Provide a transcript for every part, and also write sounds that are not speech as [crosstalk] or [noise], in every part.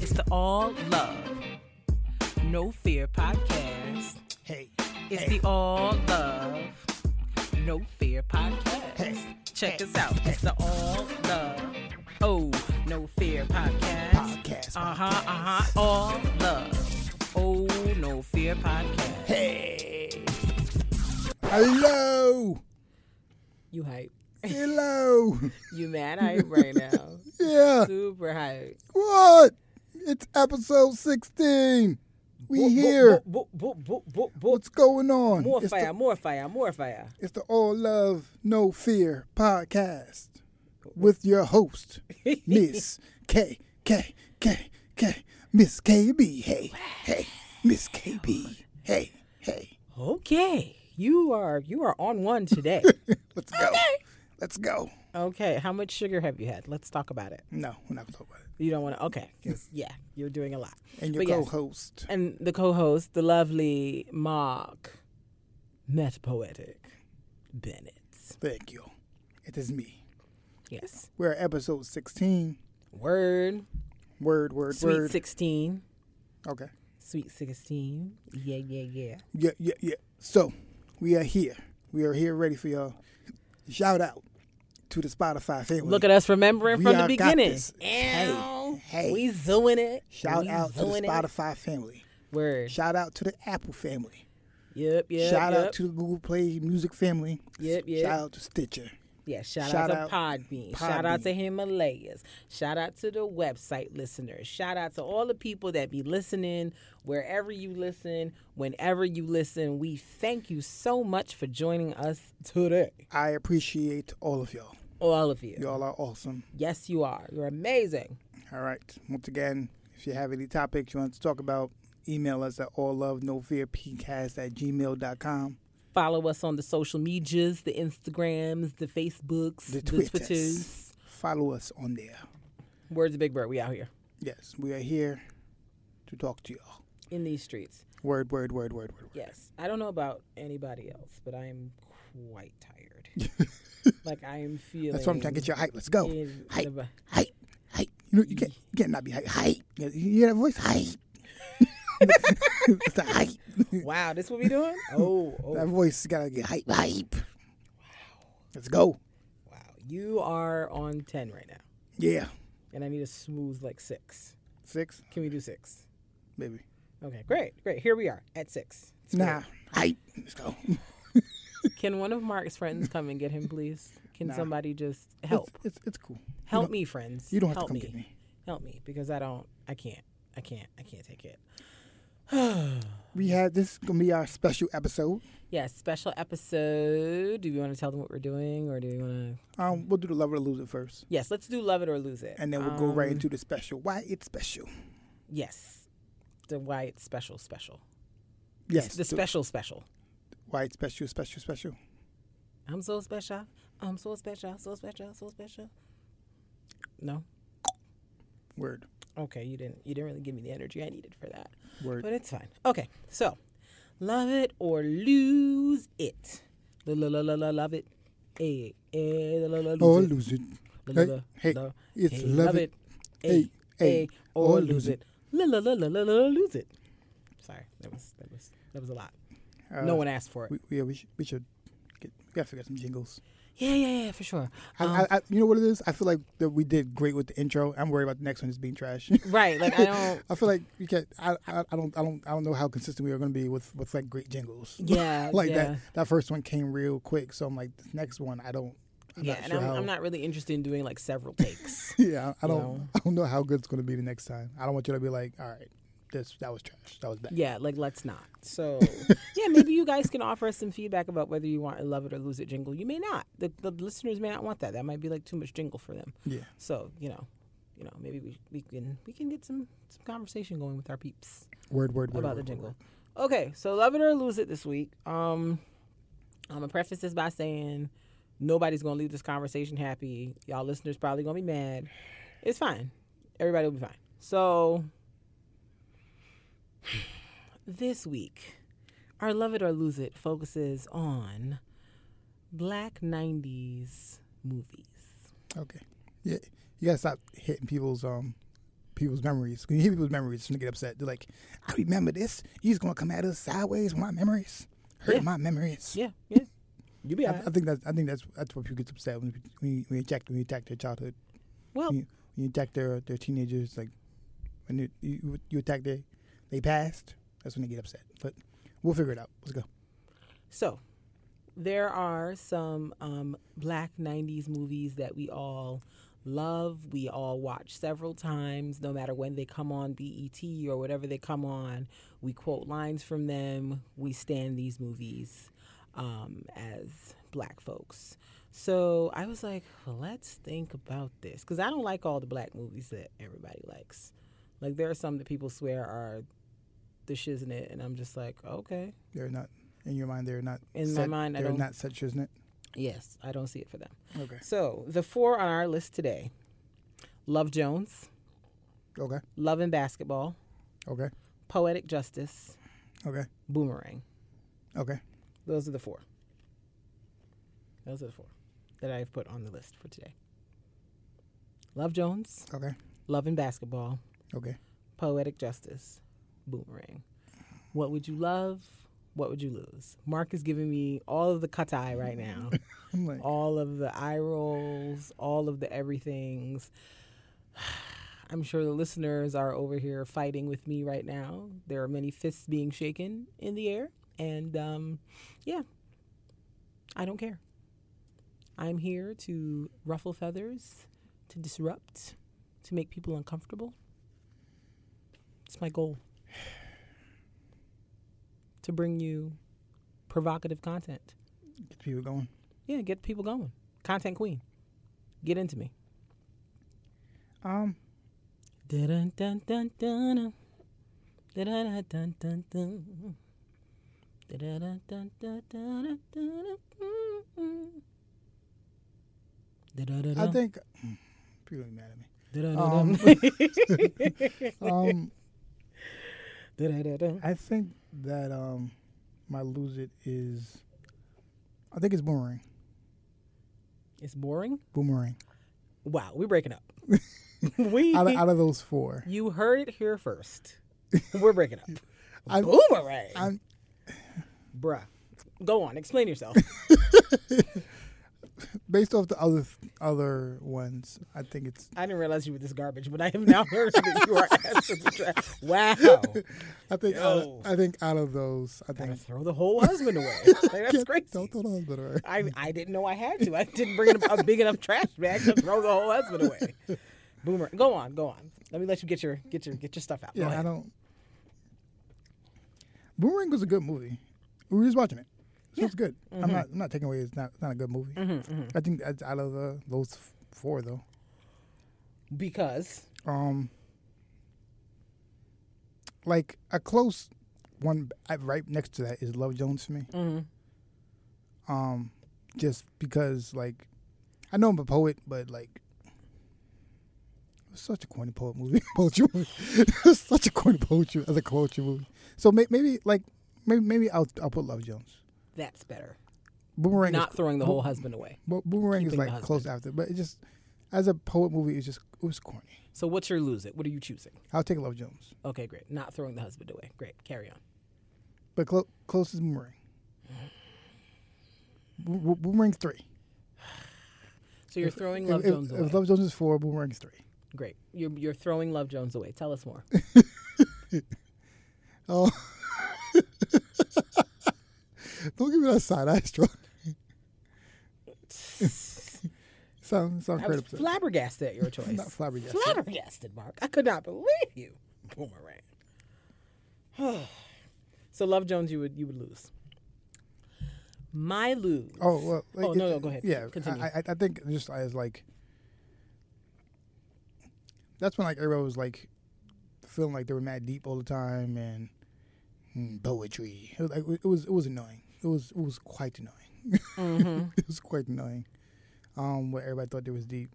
It's the All Love, No Fear podcast. Hey. It's hey. the All Love, No Fear podcast. Hey. Check Hey. us out. It's the All Love, Oh No Fear podcast. Podcast, Uh huh, uh huh. All Love, Oh No Fear podcast. Hey. Hello. You hype. Hello. [laughs] You mad hype right now. [laughs] yeah. Super hype. What? It's episode 16. We here. Bo- bo- bo- bo- What's going on? More it's fire, The, more fire, more fire. it's the All Love, No Fear podcast with your host, [laughs] Miss K K K K Miss KB. Hey, hey, Miss KB. Hey, hey. Okay. You are you are on one today. [laughs] Let's go. Let's go. Okay. How much sugar have you had? Let's talk about it. No, we're not gonna talk about it. You don't want to. Okay. 'cause, [laughs] yeah, you're doing a lot. And your But yes. co-host. And the co-host, the lovely Mark, Met Poetic Bennett. Thank you. It is me. Yes. We're at episode 16. Word. Word, word, Sweet word. sixteen. Okay. Sweet sixteen. Yeah, yeah, yeah. Yeah, yeah, yeah. So, we are here. We are here ready for y'all. Shout out to the Spotify family. Look at us remembering We from the beginning. Hey, hey. We zooing it. Shout we out to the zooing it. Spotify family. Word. Shout out to the Apple family. Yep, yep. Shout yep. out to the Google Play Music family. Yep, yep. Shout out to Stitcher. Yeah, shout, Shout out to out Podbean. Shout out to Himalayas. Shout out to the website listeners. Shout out to all the people that be listening wherever you listen, whenever you listen. We thank you so much for joining us today. I appreciate all of y'all. All of you. Y'all are awesome. Yes, you are. You're amazing. All right. Once again, if you have any topics you want to talk about, email us at all love no fear pcast at gmail.com. Follow us on the social medias, the Instagrams, the Facebooks, The the, Twitters. Follow us on there. Words of Big Bird. We out here Yes, we are here to talk to y'all. in these streets. Word, word, word, word, word. word. Yes. I don't know about anybody else, but I am quite tired. [laughs] like I am feeling. That's why I'm trying to get your hype. Let's go. Hype, in hype, hype. You know, you can't, you can't not be hype. Hype. You hear that voice? Hype. [laughs] it's the hype. Wow, this what we doing? [laughs] Oh, oh, That voice gotta get hype, hype. Wow. Let's go. wow. You are on ten right now, Yeah. and I need a smooth like six. Six, Can we do six? maybe. Okay, great, great. Here we are at six. It's Nah, hype. Let's go. [laughs] Can one of Mark's friends come and get him, please? Can Nah. somebody just help? It's, it's, it's cool. Help me, friends. You don't have help to come me. get me. Help me because I don't. I can't. I can't. I can't take it. [sighs] We had this is gonna be our special episode. Yes, special episode. Do we want to tell them what we're doing, or do we want to? Um, we'll do the love it or lose it first, Yes, let's do love it or lose it, and then we'll go right Um, into the special. Why it's special? Yes, the why it's special, special. Yes, the special, special. Why it's special, special, special. I'm so special. I'm so special. So special. So special. No. Word, Okay, you didn't. You didn't really give me the energy I needed for that, word. but it's fine. Okay, so love it or lose it. La la la la la love it. Eh eh la la lose Or it. lose it. La, Hey, hey, it's Hey, love it. Hey, hey, or lose it. La la la la la la lose it. Sorry, that was that was that was a lot. Uh, no one asked for it. We, we, we should, we should get, we gotta figure out some jingles. Yeah, yeah, yeah, for sure. I, Um, I, I, you know what it is? I feel like that we did great with the intro. I'm worried about the next one just being trash. [laughs] right, like I don't. I feel like we can't. I, I, I don't. I don't. I don't know how consistent we are going to be with with like great jingles. Yeah, [laughs] like yeah. that. That first one came real quick, so I'm like, this next one, I don't. I'm yeah, not and sure I'm, how. I'm not really interested in doing like several [laughs] takes. Yeah, I don't. know. I don't know how good it's going to be the next time. I don't want you to be like, all right, this that was trash. That was bad. yeah, like let's not. So [laughs] yeah, maybe you guys can offer us some feedback about whether you want a love it or lose it jingle. You may not. The, the listeners may not want that. That might be like too much jingle for them. Yeah. So you know, you know, maybe we, we can we can get some some conversation going with our peeps Word, word, word. about word, the word, jingle. word. Okay, so love it or lose it this week. Um, I'm gonna preface this by saying nobody's gonna leave this conversation happy. Y'all listeners probably gonna be mad. It's fine. Everybody will be fine. So this week, our love it or lose it focuses on black '90s movies. Okay. Yeah, you gotta stop hitting people's um people's memories. When you hit people's memories, they get upset. They're like, "I remember this. You's gonna come at us sideways with my memories, hurt Yeah. my memories." Yeah, yeah. You be I, alright. I think that's I think that's that's what people get upset when when you, when you attack when you attack their childhood. Well, When you, when you attack their their teenagers, like when you you, you attack their they passed, that's when they get upset. But we'll figure it out. Let's go. So, there are some um, black 90s movies that we all love. We all watch several times, no matter when they come on BET or whatever they come on. We quote lines from them. We stand these movies um, as black folks. So I was like, well, let's think about this. Because I don't like all the black movies that everybody likes. Like, there are some that people swear are the shiznit, and I'm just like, okay. They're not in your mind. They're not In my mind, I They're not such, isn't it? Yes, I don't see it for them. Okay. So the four on our list today: Love Jones, Okay. Love and Basketball, Okay. Poetic Justice, Okay. Boomerang. Okay. Those are the four. Those are the four that I've put on the list for today. Love Jones, Okay. Love and Basketball, Okay. Poetic Justice, Boomerang. What would you love? What would you lose? Mark is giving me all of the cut eye right now. [laughs] I'm like, all of the eye rolls, all of the everythings. [sighs] I'm sure the listeners are over here fighting with me right now. There are many fists being shaken in the air. And um, yeah, I don't care. I'm here to ruffle feathers, to disrupt, to make people uncomfortable. It's my goal. [sighs] To bring you provocative content. get people going. Yeah, get people going. Content queen. Get into me. Um, Dun dun dun dun. Dun dun dun dun dun. I think people are mad at me. Um, dun. [laughs] I think that um, my lose it is. I think it's boomerang. It's boring. Boomerang. Wow, we're breaking up. [laughs] [laughs] we Out of, out of those four, you heard it here first. We're breaking up. [laughs] I'm- Boomerang. I'm Bruh. Go on, explain yourself. Based off the other other ones. I think it's. I didn't realize you were this garbage, but I have now [laughs] learned that you are absolutely trash. Wow. [laughs] I think. Out of, I think out of those, I Gotta think. throw the whole [laughs] husband away. Like, that's crazy. Don't throw the husband away. I, I didn't know I had to. I didn't bring a, a big enough trash bag to throw the whole husband away. Boomer, go on, go on. Let me let you get your get your get your stuff out. Yeah, I don't. Boomerang was a good movie. We were just watching it. So it's good. Mm-hmm. I'm not. I'm not taking away. It's not. It's not a good movie. I think that's out of the, those four though. because Um, like a close one right next to that is Love Jones for me. mm-hmm. Um, just because like I know I'm a poet, but like such a corny poet movie, [laughs] poetry movie. such a corny poetry as a poetry movie. So may, maybe like maybe maybe I'll I'll put Love Jones. That's better. Boomerang Not is, throwing the Bo- whole husband away. Bo- Boomerang is like close after, but it just as a poet movie, it's just it was corny. So what's your lose it? What are you choosing? I'll take Love Jones, Okay, great. Not throwing the husband away. Great. Carry on. but clo- close is Boomerang. Bo- Bo- Boomerang's three. So you're throwing Love if, Jones if, away. Love Jones is four, Boomerang's three. Great. You're you're throwing Love Jones away. Tell us more. [laughs] Oh. [laughs] Don't give me that side eye stroke. [laughs] sound sound I was credit. flabbergasted at your choice. [laughs] Not flabbergasted. Flabbergasted, Mark. I could not believe you. Boomerang. [sighs] so Love Jones, you would you would lose. My lose. Oh well. like, Oh, no, no, go ahead. Yeah, Continue. I, I think just as like that's when like everybody was like feeling like they were mad deep all the time and mm, poetry. It was, like, it was it was annoying. It was it was quite annoying. Mm-hmm. [laughs] it was quite annoying. Um, where everybody thought they was deep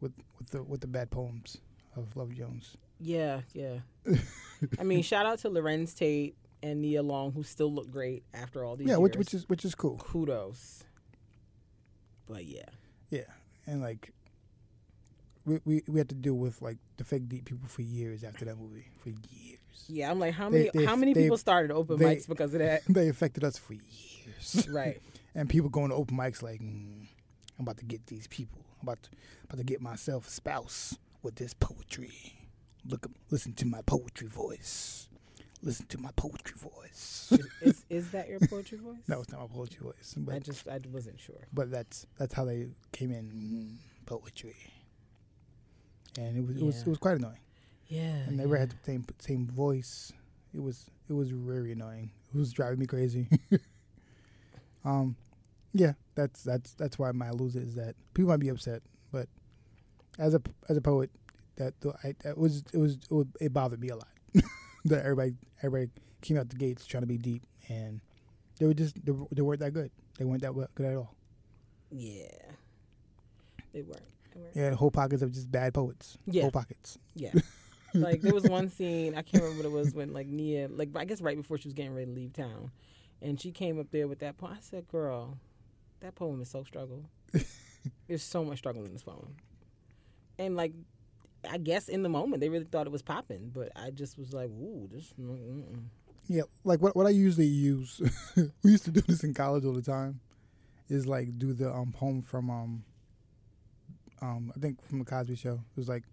with with the with the bad poems of Love Jones. Yeah, yeah. I mean, shout out to Larenz Tate and Nia Long, who still look great after all these yeah, years. which which is which is cool. kudos. But yeah, Yeah, and like we we we had to deal with like the fake deep people for years after that movie for years. Yeah. I'm like, how many they- how many they- people started open they- mics because of that? [laughs] they affected us for years. right. [laughs] and people going to open mics like, mm, I'm about to get these people. I'm about to, about to get myself a spouse with this poetry. Look, listen to my poetry voice. Listen to my poetry voice. Is, is that your poetry voice? no, it's not my poetry voice, I just I wasn't sure. but that's that's how they came in mm, poetry, and it was it was it was quite annoying. Yeah. And they never yeah. had the same same voice. It was it was very annoying. It was driving me crazy. [laughs] um, yeah, that's that's that's why my lose is that people might be upset, but as a as a poet, that I that was it was it, it bothered me a lot [laughs] that everybody everybody came out the gates trying to be deep and they were just they, they weren't that good. They weren't that good at all. Yeah. They weren't. They weren't. Yeah, whole pockets of just bad poets. Yeah. whole pockets. Yeah. [laughs] like there was one [laughs] scene I can't remember what it was when like Nia like I guess right before she was getting ready to leave town, and she came up there with that poem. I said, "Girl, that poem is so struggle. [laughs] There's so much struggle in this poem." And like, I guess in the moment they really thought it was popping, but I just was like, "Ooh, this." Mm-mm. Yeah, like what what I usually use. [laughs] we used to do this in college all the time. Is like do the um poem from um um I think from the Cosby Show. It was like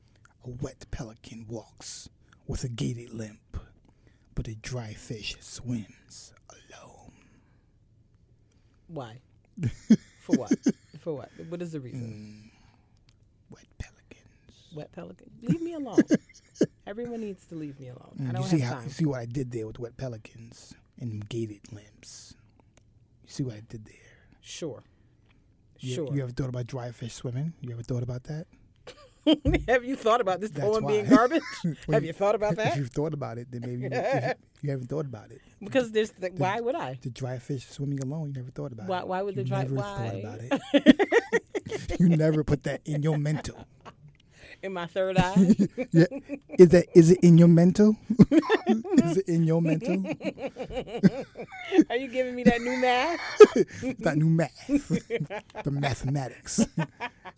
a wet pelican walks with a gated limp, but a dry fish swims alone. Why? [laughs] For what? For what? What is the reason? Mm, wet pelicans. Wet pelican. Leave me alone. [laughs] Everyone needs to leave me alone. I Mm, don't you see have how time. you see what I did there with wet pelicans and gated limps. You see what I did there. Sure. You, Sure. You ever thought about dry fish swimming? You ever thought about that? [laughs] have you thought about this That's poem being garbage? [laughs] Have you- you thought about [laughs] that? If you've thought about it, then maybe you, you, you haven't thought about it. Because there's the, why would I? The dry fish swimming alone, you never thought about Why, it. why would the you dry never why thought about it. you never put that in your mental. In my third [laughs] eye? Yeah. Is that is it in your mental? [laughs] is it in your mental? [laughs] Are you giving me that new math? that new math, the mathematics.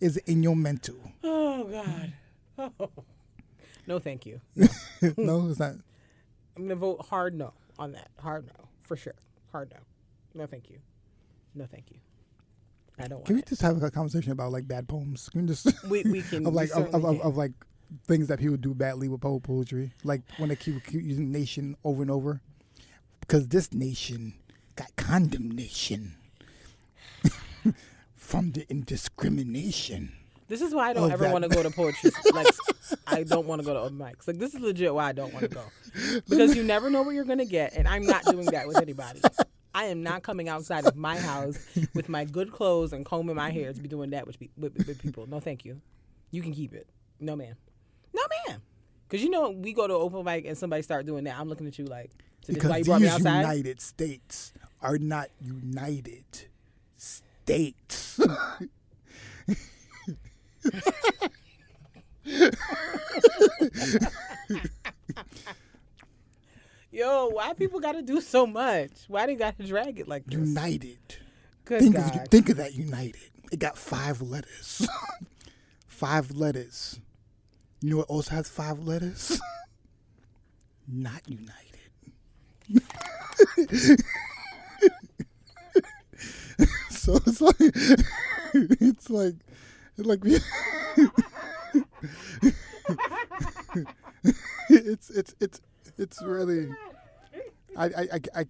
is it in your mental? Oh God. Oh. No, thank you. no, it's not. I'm gonna vote hard no on that. Hard no for sure. Hard no. No, thank you. No, thank you. I don't Can we want just have a conversation about like bad poems? Can we just. [laughs] We we can [laughs] of like of, of, of, of like things that people do badly with poetry, like when they keep, keep using nation over and over, because this nation got condemnation [laughs] from the indiscrimination. This is why I don't ever want to go to poetry. like, I don't want to go to open mics. Like, this is legit why I don't want to go because you never know what you're gonna get, and I'm not doing that with anybody. I am not coming outside of my house with my good clothes and combing my hair to be doing that with, with, with people. No, thank you. You can keep it. No, ma'am. No, ma'am. Because you know, we go to open mic and somebody start doing that. I'm looking at you like, so this is why you Because these. United States are not United States. [laughs] [laughs] Yo, why people got to do so much? Why do they got to drag it like this? United. Good think God. of think of that United. It got five letters. [laughs] five letters. You know what also has five letters? [laughs] Not United. [laughs] so it's like it's like it's like it's it's it's it's really I I I, I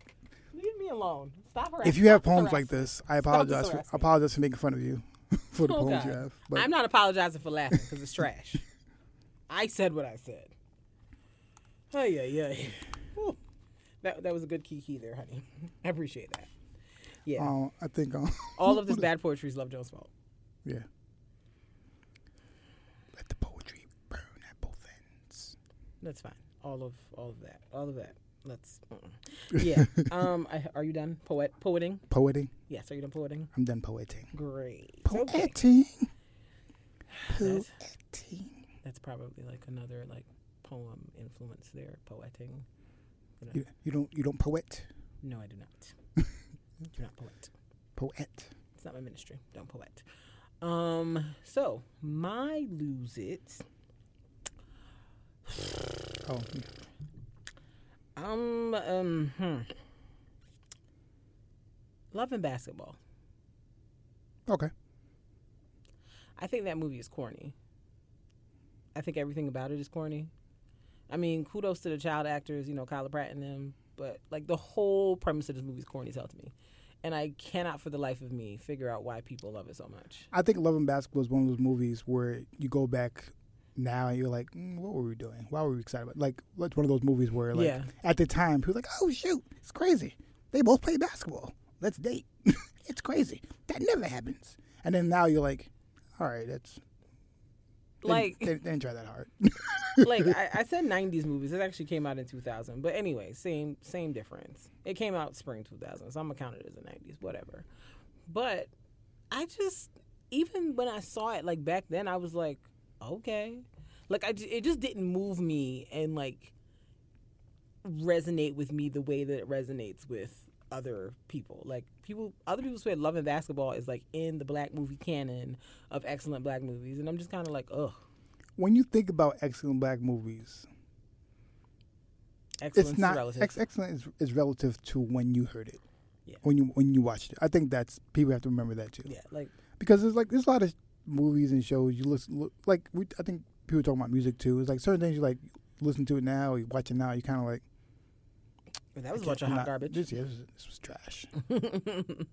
Leave me alone. Stop harassing. if you have stop poems like this, I apologize. For, harassing. apologize for making fun of you [laughs] for the Oh, poems you have. But I'm not apologizing for laughing because it's trash. I said what I said. Oh yeah, yeah. That that was a good key key there, honey. [laughs] I appreciate that. Yeah. um, I think um, [laughs] All of this bad poetry is Love Jones' fault. yeah. Let the poetry burn at both ends. That's fine. All of all of that. All of that. Let's. [laughs] Yeah. [laughs] um. I, are you done poet poeting? Poeting. Yes. Are you done poeting? I'm done poeting. Great. Okay. Poeting. [sighs] That's, Poeting. that's probably like another like poem influence there. Poeting. You know. You, you don't you don't poet. No, I do not. [laughs] do not poet. Poet. It's not my ministry. Don't poet. Um. So my lose it. Oh, Um. Um. Hmm. Love and basketball. okay. I think that movie is corny. I think everything about it is corny. I mean, kudos to the child actors, you know, Kyla Pratt and them, but like the whole premise of this movie is corny as hell to me. And I cannot for the life of me figure out why people love it so much. I think Love and Basketball is one of those movies where you go back now and you're like, mm, what were we doing? Why were we excited about? Like, it's one of those movies where, like, Yeah. at the time, people were like, oh shoot, it's crazy. They both play basketball. Let's date. [laughs] it's crazy. That never happens. And then now you're like, all right, that's they, Like, they, they didn't try that hard. [laughs] like [laughs] I, I said 90s movies. It actually came out in 2000. But anyway, same same difference. It came out spring 2000, so I'm gonna count it as the 90s, whatever. But I just even when I saw it like back then, I was like, okay, like I it just didn't move me and like resonate with me the way that it resonates with other people. Like people, other people say Love and Basketball is like in the black movie canon of excellent black movies, and I'm just kind of like, ugh, when you think about excellent black movies, excellence it's not relative. ex- excellent is, is relative to when you heard it. Yeah. When you when you watched it, I think that's people have to remember that too. yeah, like because there's like there's a lot of movies and shows you listen look, like we, I think people talking about music too. It's like certain things you like listen to it now, you watch it now, you kind of like that was a I bunch of hot not- garbage. This, yeah, this, was, this was trash. [laughs]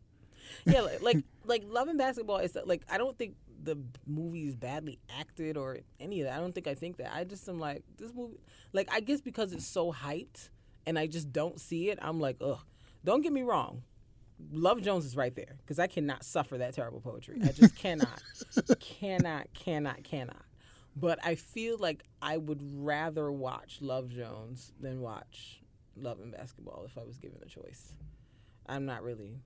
[laughs] yeah, like, like like Love and Basketball is like I don't think the movie is badly acted or any of that. I don't think I think that. I just am like this movie. Like I guess because it's so hyped and I just don't see it. I'm like ugh. Don't get me wrong. Love Jones is right there because I cannot suffer that terrible poetry. I just cannot, [laughs] cannot, cannot, cannot. But I feel like I would rather watch Love Jones than watch Love and Basketball if I was given a choice. I'm not really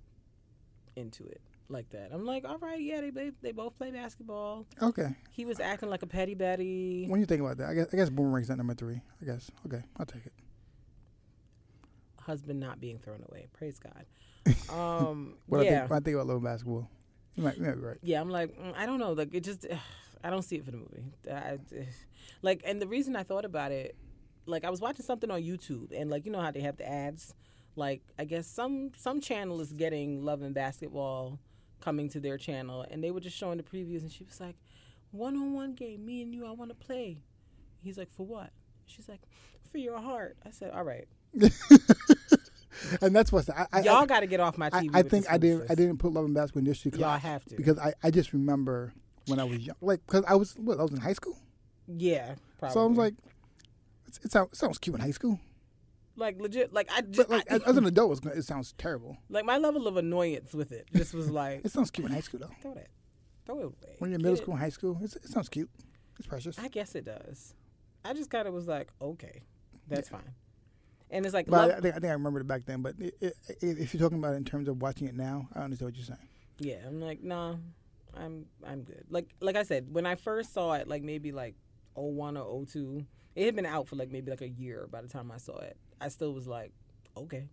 into it like that. I'm like, all right, yeah, they they, they both play basketball. Okay, He was acting like a petty Betty. when you think about that, I guess I guess Boomerang's not number three. I guess okay, I'll take it. Husband not being thrown away. Praise God. [laughs] Um, When I think I think about Love and Basketball, you might, might right. yeah. I'm like, mm, I don't know. Like it just, I don't see it for the movie. I, like, and the reason I thought about it, like I was watching something on YouTube, and like you know how they have the ads. Like I guess some some channel is getting Love and Basketball coming to their channel, and they were just showing the previews, and she was like, "One on one game, me and you, I want to play." He's like, "For what?" She's like, "For your heart." I said, "All right, [laughs] [laughs] And that's what's I, I, y'all got to get off my I, TV." I with think I didn't I didn't put Love and Basketball initially Y'all I- have to. because I, I just remember when I was young, like because I was what I was in high school, yeah, probably. so I was like, it's, it, sounds, it sounds cute in high school, like legit, like I just, but like I- as, as an adult, it's, it sounds terrible. like my level of annoyance with it just was like, It sounds cute in high school though. throw that, throw it away. When you're in middle it. school, and high school, it's, it sounds cute. It's precious. I guess it does. I just kind of was like, okay, that's fine. And it's like, But love, I, think I think I remember it back then. But it, it, if you're talking about it in terms of watching it now, I don't understand what you're saying. yeah, I'm like, nah, I'm I'm good. Like like I said, when I first saw it, like maybe like 01 or 02, it had been out for like maybe like a year by the time I saw it. I still was like, okay.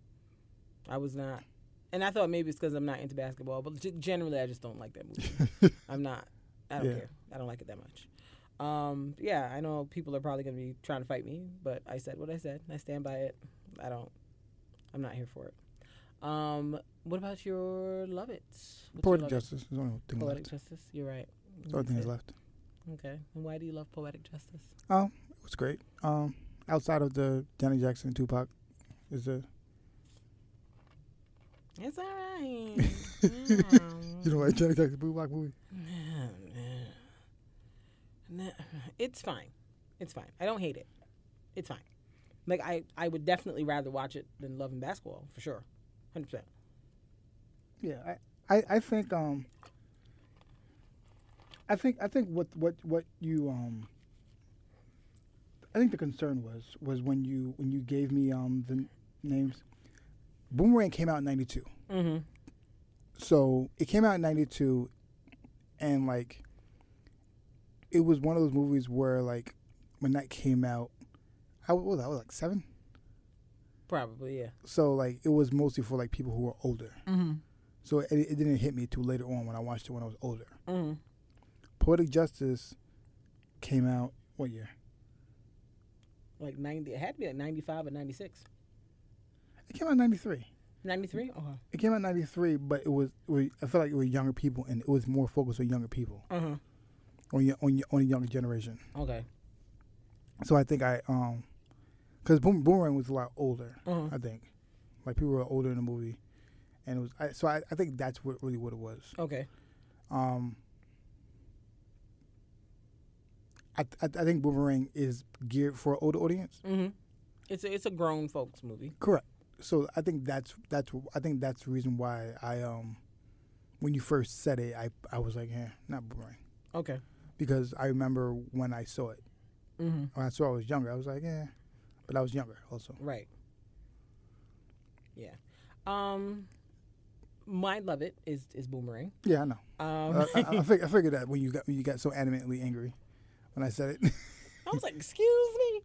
I was not, and I thought maybe it's because I'm not into basketball, but generally I just don't like that movie. [laughs] I'm not. I don't Yeah. care. I don't like it that much. Um, yeah, I know people are probably gonna be trying to fight me, but I said what I said. I stand by it. I don't. I'm not here for it. Um, what about your love it? What's Poetic love justice is the only thing Poetic left. justice. You're right. The only thing that's left. Okay. And why do you love poetic justice? Oh, it was great. Um, outside of the Janet Jackson and Tupac, is the It's all right. [laughs] you know like Janet Jackson Tupac movie. It's fine. It's fine. I don't hate it. It's fine. Like I, I would definitely rather watch it than Love and Basketball for sure, hundred percent. Yeah, I, I, I think um I think I think what what what you um I think the concern was was when you when you gave me um the names. Boomerang came out in '92, Mm-hmm. so it came out in '92, and like, it was one of those movies where like, when that came out, I what was I, was like seven, Probably, yeah. so like it was mostly for like people who were older. Mm-hmm. So it, it didn't hit me till later on when I watched it when I was older. Mm-hmm. Poetic Justice came out what year? Like ninety. It had to be like ninety-five or ninety-six. It came out in '93. Ninety-three. Okay. It came out in '93, but it was, it was I felt like it was younger people, and it was more focused on younger people, Uh huh. On on on a younger generation. Okay. So I think I um, because Boom, Boomerang was a lot older. Uh-huh. I think, like people were older in the movie, and it was I, so I, I think that's what really what it was. Okay. Um, I, I I think Boomerang is geared for an older audience. Mm-hmm. It's a it's a grown folks movie. Correct. So I think that's that's I think that's the reason why I um, when you first said it, I I was like, yeah, not Boomerang, Okay. Because I remember when I saw it. Mm-hmm. When I saw I was younger, I was like, yeah, but I was younger also. Right. Yeah. Um, my love it is is Boomerang. Yeah, I know. Um, Uh, I, I, [laughs] fig- I figured that when you got when you got so animately angry when I said it. [laughs] I was like, excuse me.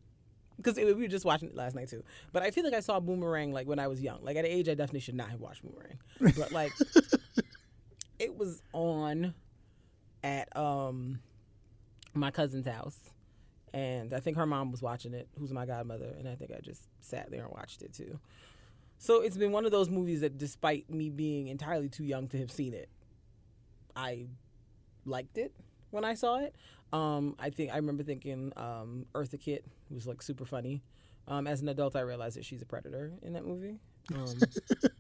Because we were just watching it last night too. But I feel like I saw Boomerang like when I was young. Like at an age I definitely should not have watched Boomerang. But like [laughs] it was on at um my cousin's house. And I think her mom was watching it, who's my godmother, and I think I just sat there and watched it too. So it's been one of those movies that despite me being entirely too young to have seen it, I liked it when I saw it. Um, I think I remember thinking um, Eartha Kitt was like super funny. Um, as an adult, I realized that she's a predator in that movie. Um,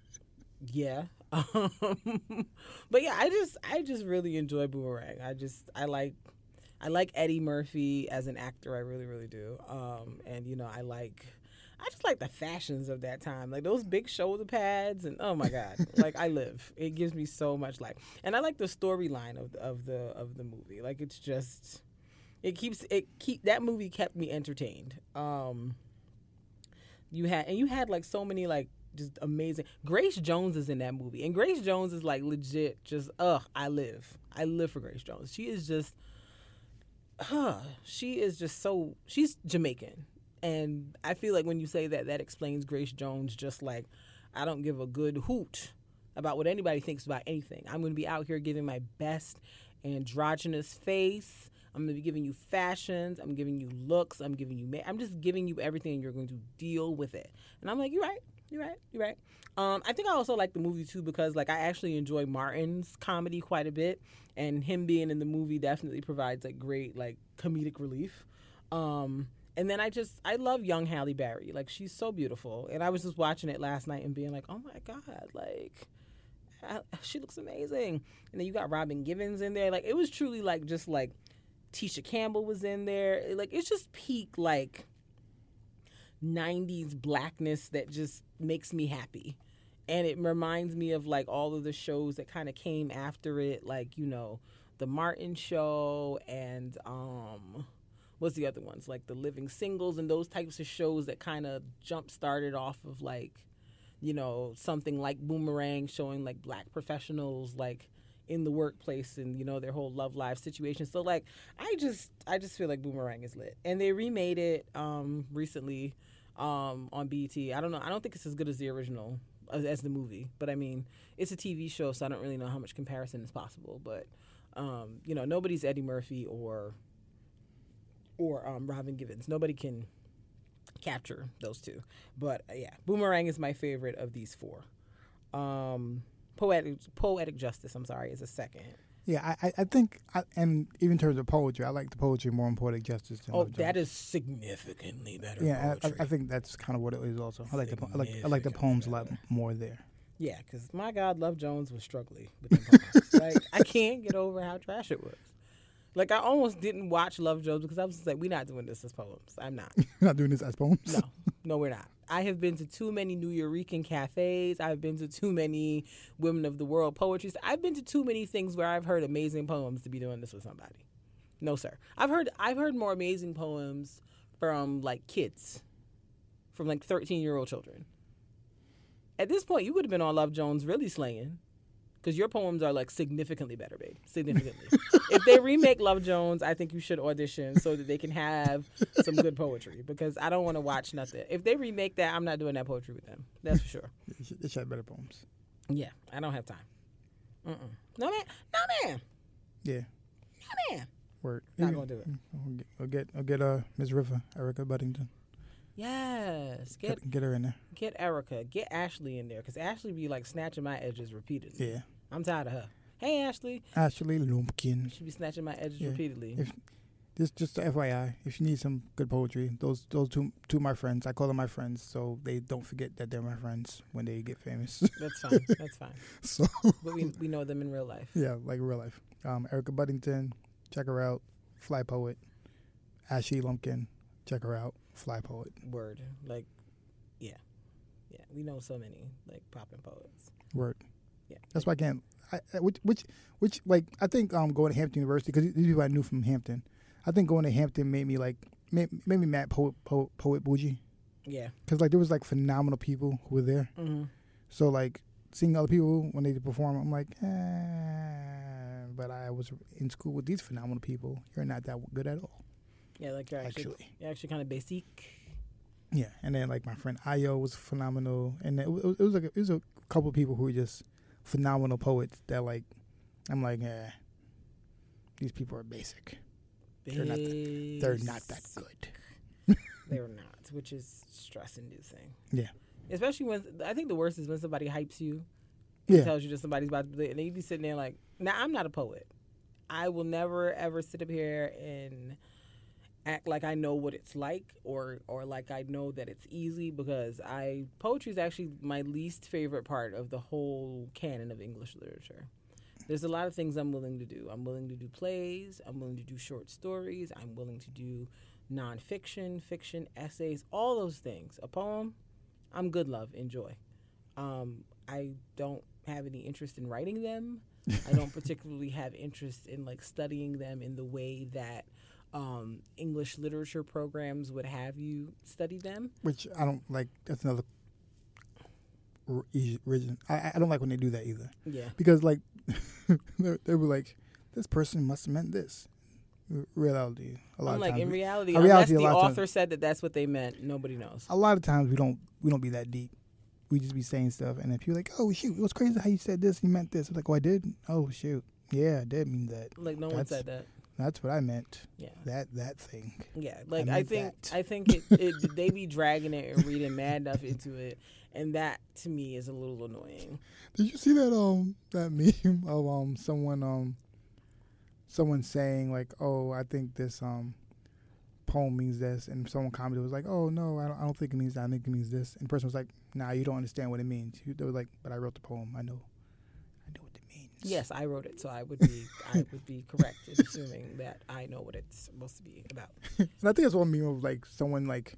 [laughs] yeah, um, [laughs] but yeah, I just I just really enjoy Boomerang. I just I like I like Eddie Murphy as an actor. I really really do. Um, and you know I like. I just like the fashions of that time, like those big shoulder pads, and oh my god, [laughs] like I live. It gives me so much life, and I like the storyline of the, of the of the movie. Like it's just, it keeps it keep that movie kept me entertained. Um, you had and you had like so many like just amazing. Grace Jones is in that movie, and Grace Jones is like legit. Just ugh, I live. I live for Grace Jones. She is just, huh? She is just so. She's Jamaican, and I feel like when you say that, that explains Grace Jones. Just like I don't give a good hoot about what anybody thinks about anything. I'm to be out here giving my best androgynous face. I'm to be giving you fashions. I'm giving you looks. I'm giving you. Ma- I'm just giving you everything, and you're going to deal with it. And I'm like, you're right. You're right. You're right. Um, I think I also like the movie too because like I actually enjoy Martin's comedy quite a bit, and him being in the movie definitely provides like great like comedic relief. Um, and then I just I love young Halle Berry. Like she's so beautiful, and I was just watching it last night and being like, oh my god, like I, she looks amazing. And then you got Robin Givens in there. Like it was truly like just like Tisha Campbell was in there. Like it's just peak like 90s blackness that just makes me happy. And it reminds me of like all of the shows that kind of came after it, like, you know, the Martin show and um what's the other ones? Like the Living Singles and those types of shows that kind of jump started off of like, you know, something like Boomerang showing like black professionals like in the workplace and you know their whole love life situation. So like I just I just feel like Boomerang is lit. And they remade it um recently um on BET. I don't know. I don't think it's as good as the original as, as the movie, but I mean, it's a TV show, so I don't really know how much comparison is possible, but um you know, nobody's Eddie Murphy or or um Robin Givens. Nobody can capture those two. But uh, yeah, Boomerang is my favorite of these four. Um Poetic Poetic Justice, I'm sorry, is a second. Yeah, I, I- think, I, and even in terms of poetry, I like the poetry more in Poetic Justice than Oh, that is significantly better Yeah, I, I. Think that's kind of what it is. Also, I like the I like I like the poems a lot more there. yeah, because my God, Love Jones was struggling with them poems. [laughs] like I can't get over how trash it was. Like I almost didn't watch Love Jones because I was just like, we're not doing this as poems. I'm not. You're [laughs] not doing this as poems. No, no, we're not. I have been to too many Nuyorican cafes. I've been to too many Women of the World poetry. I've been to too many things where I've heard amazing poems to be doing this with somebody. No, sir. I've heard I've heard more amazing poems from like kids, from like 13 year old children. At this point, you would have been on Love Jones really slaying. Because your poems are like significantly better, babe. Significantly. if they remake Love Jones, I think you should audition so that they can have some good poetry. Because I don't want to watch nothing. If they remake that, I'm not doing that poetry with them. That's for sure. They should, have better poems. Yeah, I don't have time. Mm-mm. No man, no man, Yeah, no man. word. Not Yeah. gonna do it. I'll get, I'll get, I'll get uh, Ms. River, Erica Buddington. Yes, get Get, get her in there. get Erica, get Ashley in there, cause Ashley be like snatching my edges repeatedly. Yeah. I'm tired of her. Hey Ashley, Ashley Lumpkin. she be snatching my edges Yeah. repeatedly. If- Just, just FYI, if you need some good poetry, those, those two, two my friends, I call them my friends, so they don't forget that they're my friends when they get famous. That's fine. That's fine. [laughs] so But we we know them in real life. yeah, like real life. Um, Erica Buddington, check her out. Fly poet. Ashley Lumpkin, check her out. Fly poet. Word, like, yeah, yeah. We know so many like popping poets. Word. Yeah. That's why I can't. I, which, which, which, like, I think um going to Hampton University because these people I knew from Hampton. I think going to Hampton made me like made, made me mad poet poet poet bougie Yeah. because like there was like phenomenal people who were there. Mm-hmm. So like seeing other people when they perform, I'm like, eh. But I was in school with these phenomenal people. You're not that good at all, Yeah, like you're actually, actually. you're actually kind of basic. Yeah, and then like my friend Ayo was phenomenal, and it was, it was like a, it was a couple of people who were just phenomenal poets that like I'm like, eh, these people are basic. They're not They're not that good. [laughs] [laughs] They're not, which is stress inducing. Yeah. Especially when I think the worst is when somebody hypes you and Yeah, tells you that somebody's about to and then you be sitting there like, "Now I'm not a poet. I will never ever sit up here and act like I know what it's like, or or like I know that it's easy because I poetry is actually my least favorite part of the whole canon of English literature. There's a lot of things I'm willing to do. I'm willing to do plays. I'm willing to do short stories. I'm willing to do nonfiction, fiction, essays, all those things. A poem, I'm good, love, enjoy. Um, I don't have any interest in writing them. I don't [laughs] particularly have interest in like studying them in the way that um, English literature programs would have you study them. which I don't like. That's another reason. I, I don't like when they do that either Yeah. because like [laughs] they, were like, this person must have meant this. Reality, a lot I'm of like times. in reality, a unless reality, the lot of times- author said that that's what they meant, nobody knows. a lot of times we don't we don't be that deep. We just be saying stuff, and if you're like, "Oh shoot, it was crazy how you said this, you meant this," I'm like, "Oh, I did. Oh shoot, yeah, I did mean that. Like no one said that. That's what I meant. Yeah. That that thing." Yeah, like I I, think that. I think it, [laughs] it they be dragging it and reading mad enough into it, and that to me is a little annoying. Did you see that um that [laughs] meme of um someone um someone saying like, "Oh, I think this um poem means this," and someone commented was like, "Oh no, I don't, I don't think it means that. I think it means this." And the person was like, "Nah, you don't understand what it means." They were like, "But I wrote the poem. I know, I know what it means." Yes, I wrote it, so I would be I would be correct in assuming that I know what it's supposed to be about. [laughs] And I think that's one meme of like someone like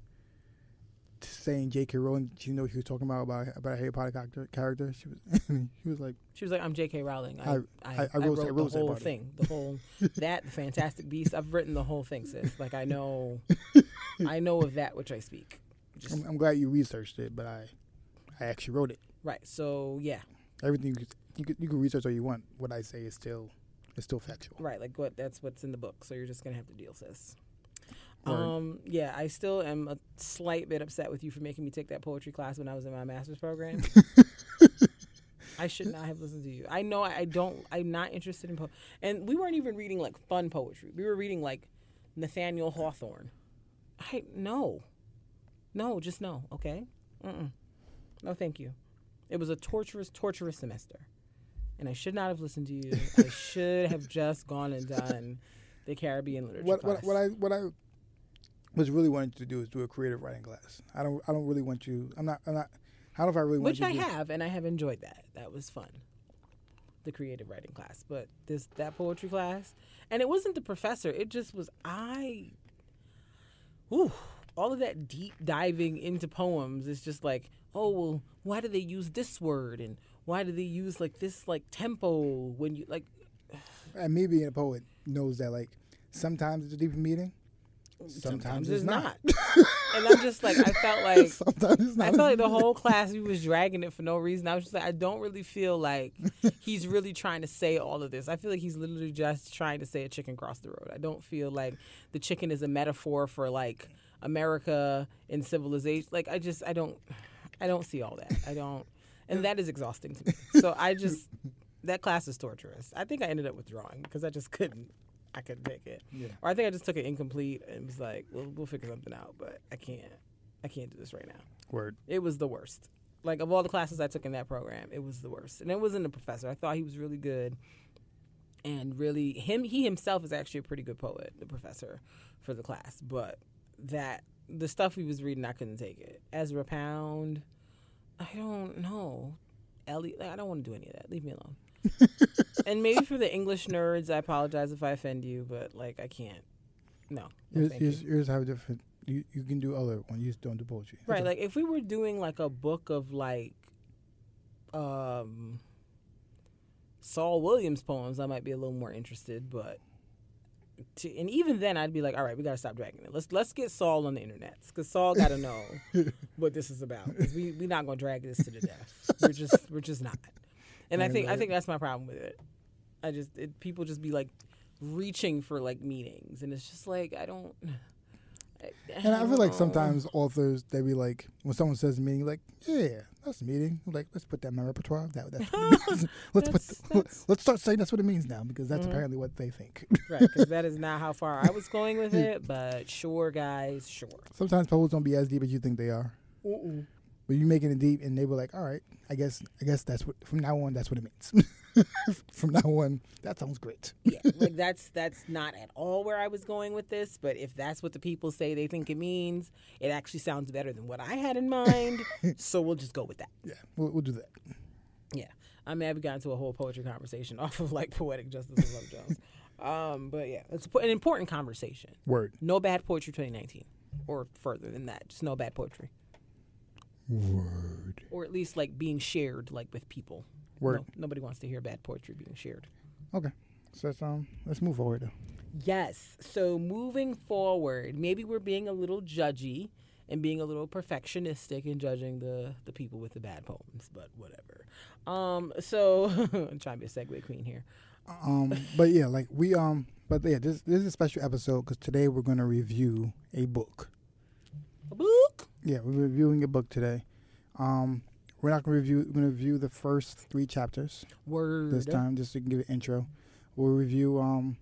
saying J.K. Rowling. You know, what she was talking about about about a Harry Potter character. Character. She was. [laughs] she was like, She was like, "I'm J.K. Rowling. I I- I, I- wrote- I wrote the whole thing, the whole [laughs] that the Fantastic Beast. I've written the whole thing, sis. Like I know, I know of that which I speak. Just, I'm, I'm glad you researched it, but I, I actually wrote it. right. So yeah, Everything you could, you could can research all you want. What I say is still, is still factual. right. Like what that's what's in the book. So you're just gonna have to deal, sis. Um, yeah, I still am a slight bit upset with you for making me take that poetry class when I was in my master's program. [laughs] I should not have listened to you. I know I, I don't. I'm not interested in poetry, and we weren't even reading like fun poetry. We were reading like Nathaniel Hawthorne. I no, no, just no. Okay, Mm-mm. no, thank you. It was a torturous, torturous semester, and I should not have listened to you. I should have [laughs] just gone and done the Caribbean literature What class. what what I what I was really wanting to do is do a creative writing class. I don't I don't really want you. I'm not I'm not. I don't know if I really want which. I have, and I have enjoyed that. That was fun. The creative writing class, but this that poetry class, and it wasn't the professor. It just was I. Ooh, all of that deep diving into poems is just like, oh well, why do they use this word, and why do they use like this like tempo when you like And me being a poet knows that like sometimes it's a deeper meaning, Sometimes, it's it's not. and I'm just like, I felt [laughs] like Sometimes it's not. I felt like the whole class we was dragging it for no reason. I was just like, I don't really feel like [laughs] he's really trying to say all of this. I feel like he's literally just trying to say a chicken crossed the road. I don't feel like the chicken is a metaphor for like America and civilization. Like I just I don't I don't see all that. I don't and that is exhausting to me. [laughs] So I just that class is torturous. I think I ended up withdrawing because I just couldn't I couldn't take it. Yeah. Or I think I just took it incomplete and was like, well, we'll figure something out, but I can't I can't do this right now. Word. It was the worst. Like of all the classes I took in that program, it was the worst. And it wasn't the professor. I thought he was really good, and really him. He himself is actually a pretty good poet, the professor, for the class. But that the stuff he was reading, I couldn't take it. Ezra Pound, I don't know. Ellie, I don't want to do any of that. Leave me alone. [laughs] and maybe for the English nerds, I apologize if I offend you, but like I can't. No, no Yours, thank yours, you. yours have a different. You, you can do other one. You just don't do poetry. That's Right, like if we were doing like a book of like um Saul Williams poems, I might be a little more interested, but to, and even then I'd be like, all right, we got to stop dragging it. Let's let's get Saul on the internet cuz Saul got to know [laughs] what this is about. 'Cause we we not going to drag this to the death. We're just we're just not. And I think I think that's my problem with it. I just it, people just be like reaching for like meetings and it's just like I don't And I feel like sometimes authors they be like when someone says meeting, like, yeah, that's a meeting. Like, let's put that in my repertoire. That that's what it means. [laughs] [laughs] let's put the, that's- [laughs] let's start saying that's what it means now because that's Mhm. apparently what they think. right because that is not how far i was going with it but sure guys sure Sometimes poets don't be as deep as you think they are. But you making it deep, and they were like, "All right, I guess, I guess that's what from now on, that's what it means. [laughs] from now on, that sounds great." yeah like that's that's not at all where i was going with this but if that's what the people say they think it means it actually sounds better than what i had in mind. [laughs] So we'll just go with that. Yeah, we'll, we'll do that. yeah i mean i've gotten to a whole poetry conversation [laughs] off of like poetic justice and love jones. Um but yeah it's an important conversation. Word, no bad poetry 2019 or further than that just no bad poetry. Word, or at least like being shared like with people word. No, nobody wants to hear bad poetry being shared. Okay, so let's um, let's move forward. Though. Yes. So moving forward, maybe we're being a little judgy and being a little perfectionistic in judging the the people with the bad poems, but whatever. Um. So [laughs] I'm trying to be a segue queen here. Um, but yeah, like we um, but yeah, this this is a special episode because today we're gonna review a book. A book. Yeah, we're reviewing a book today. Um, we're not gonna review. We're gonna review the first three chapters Word. this time, just to give an intro. We'll review um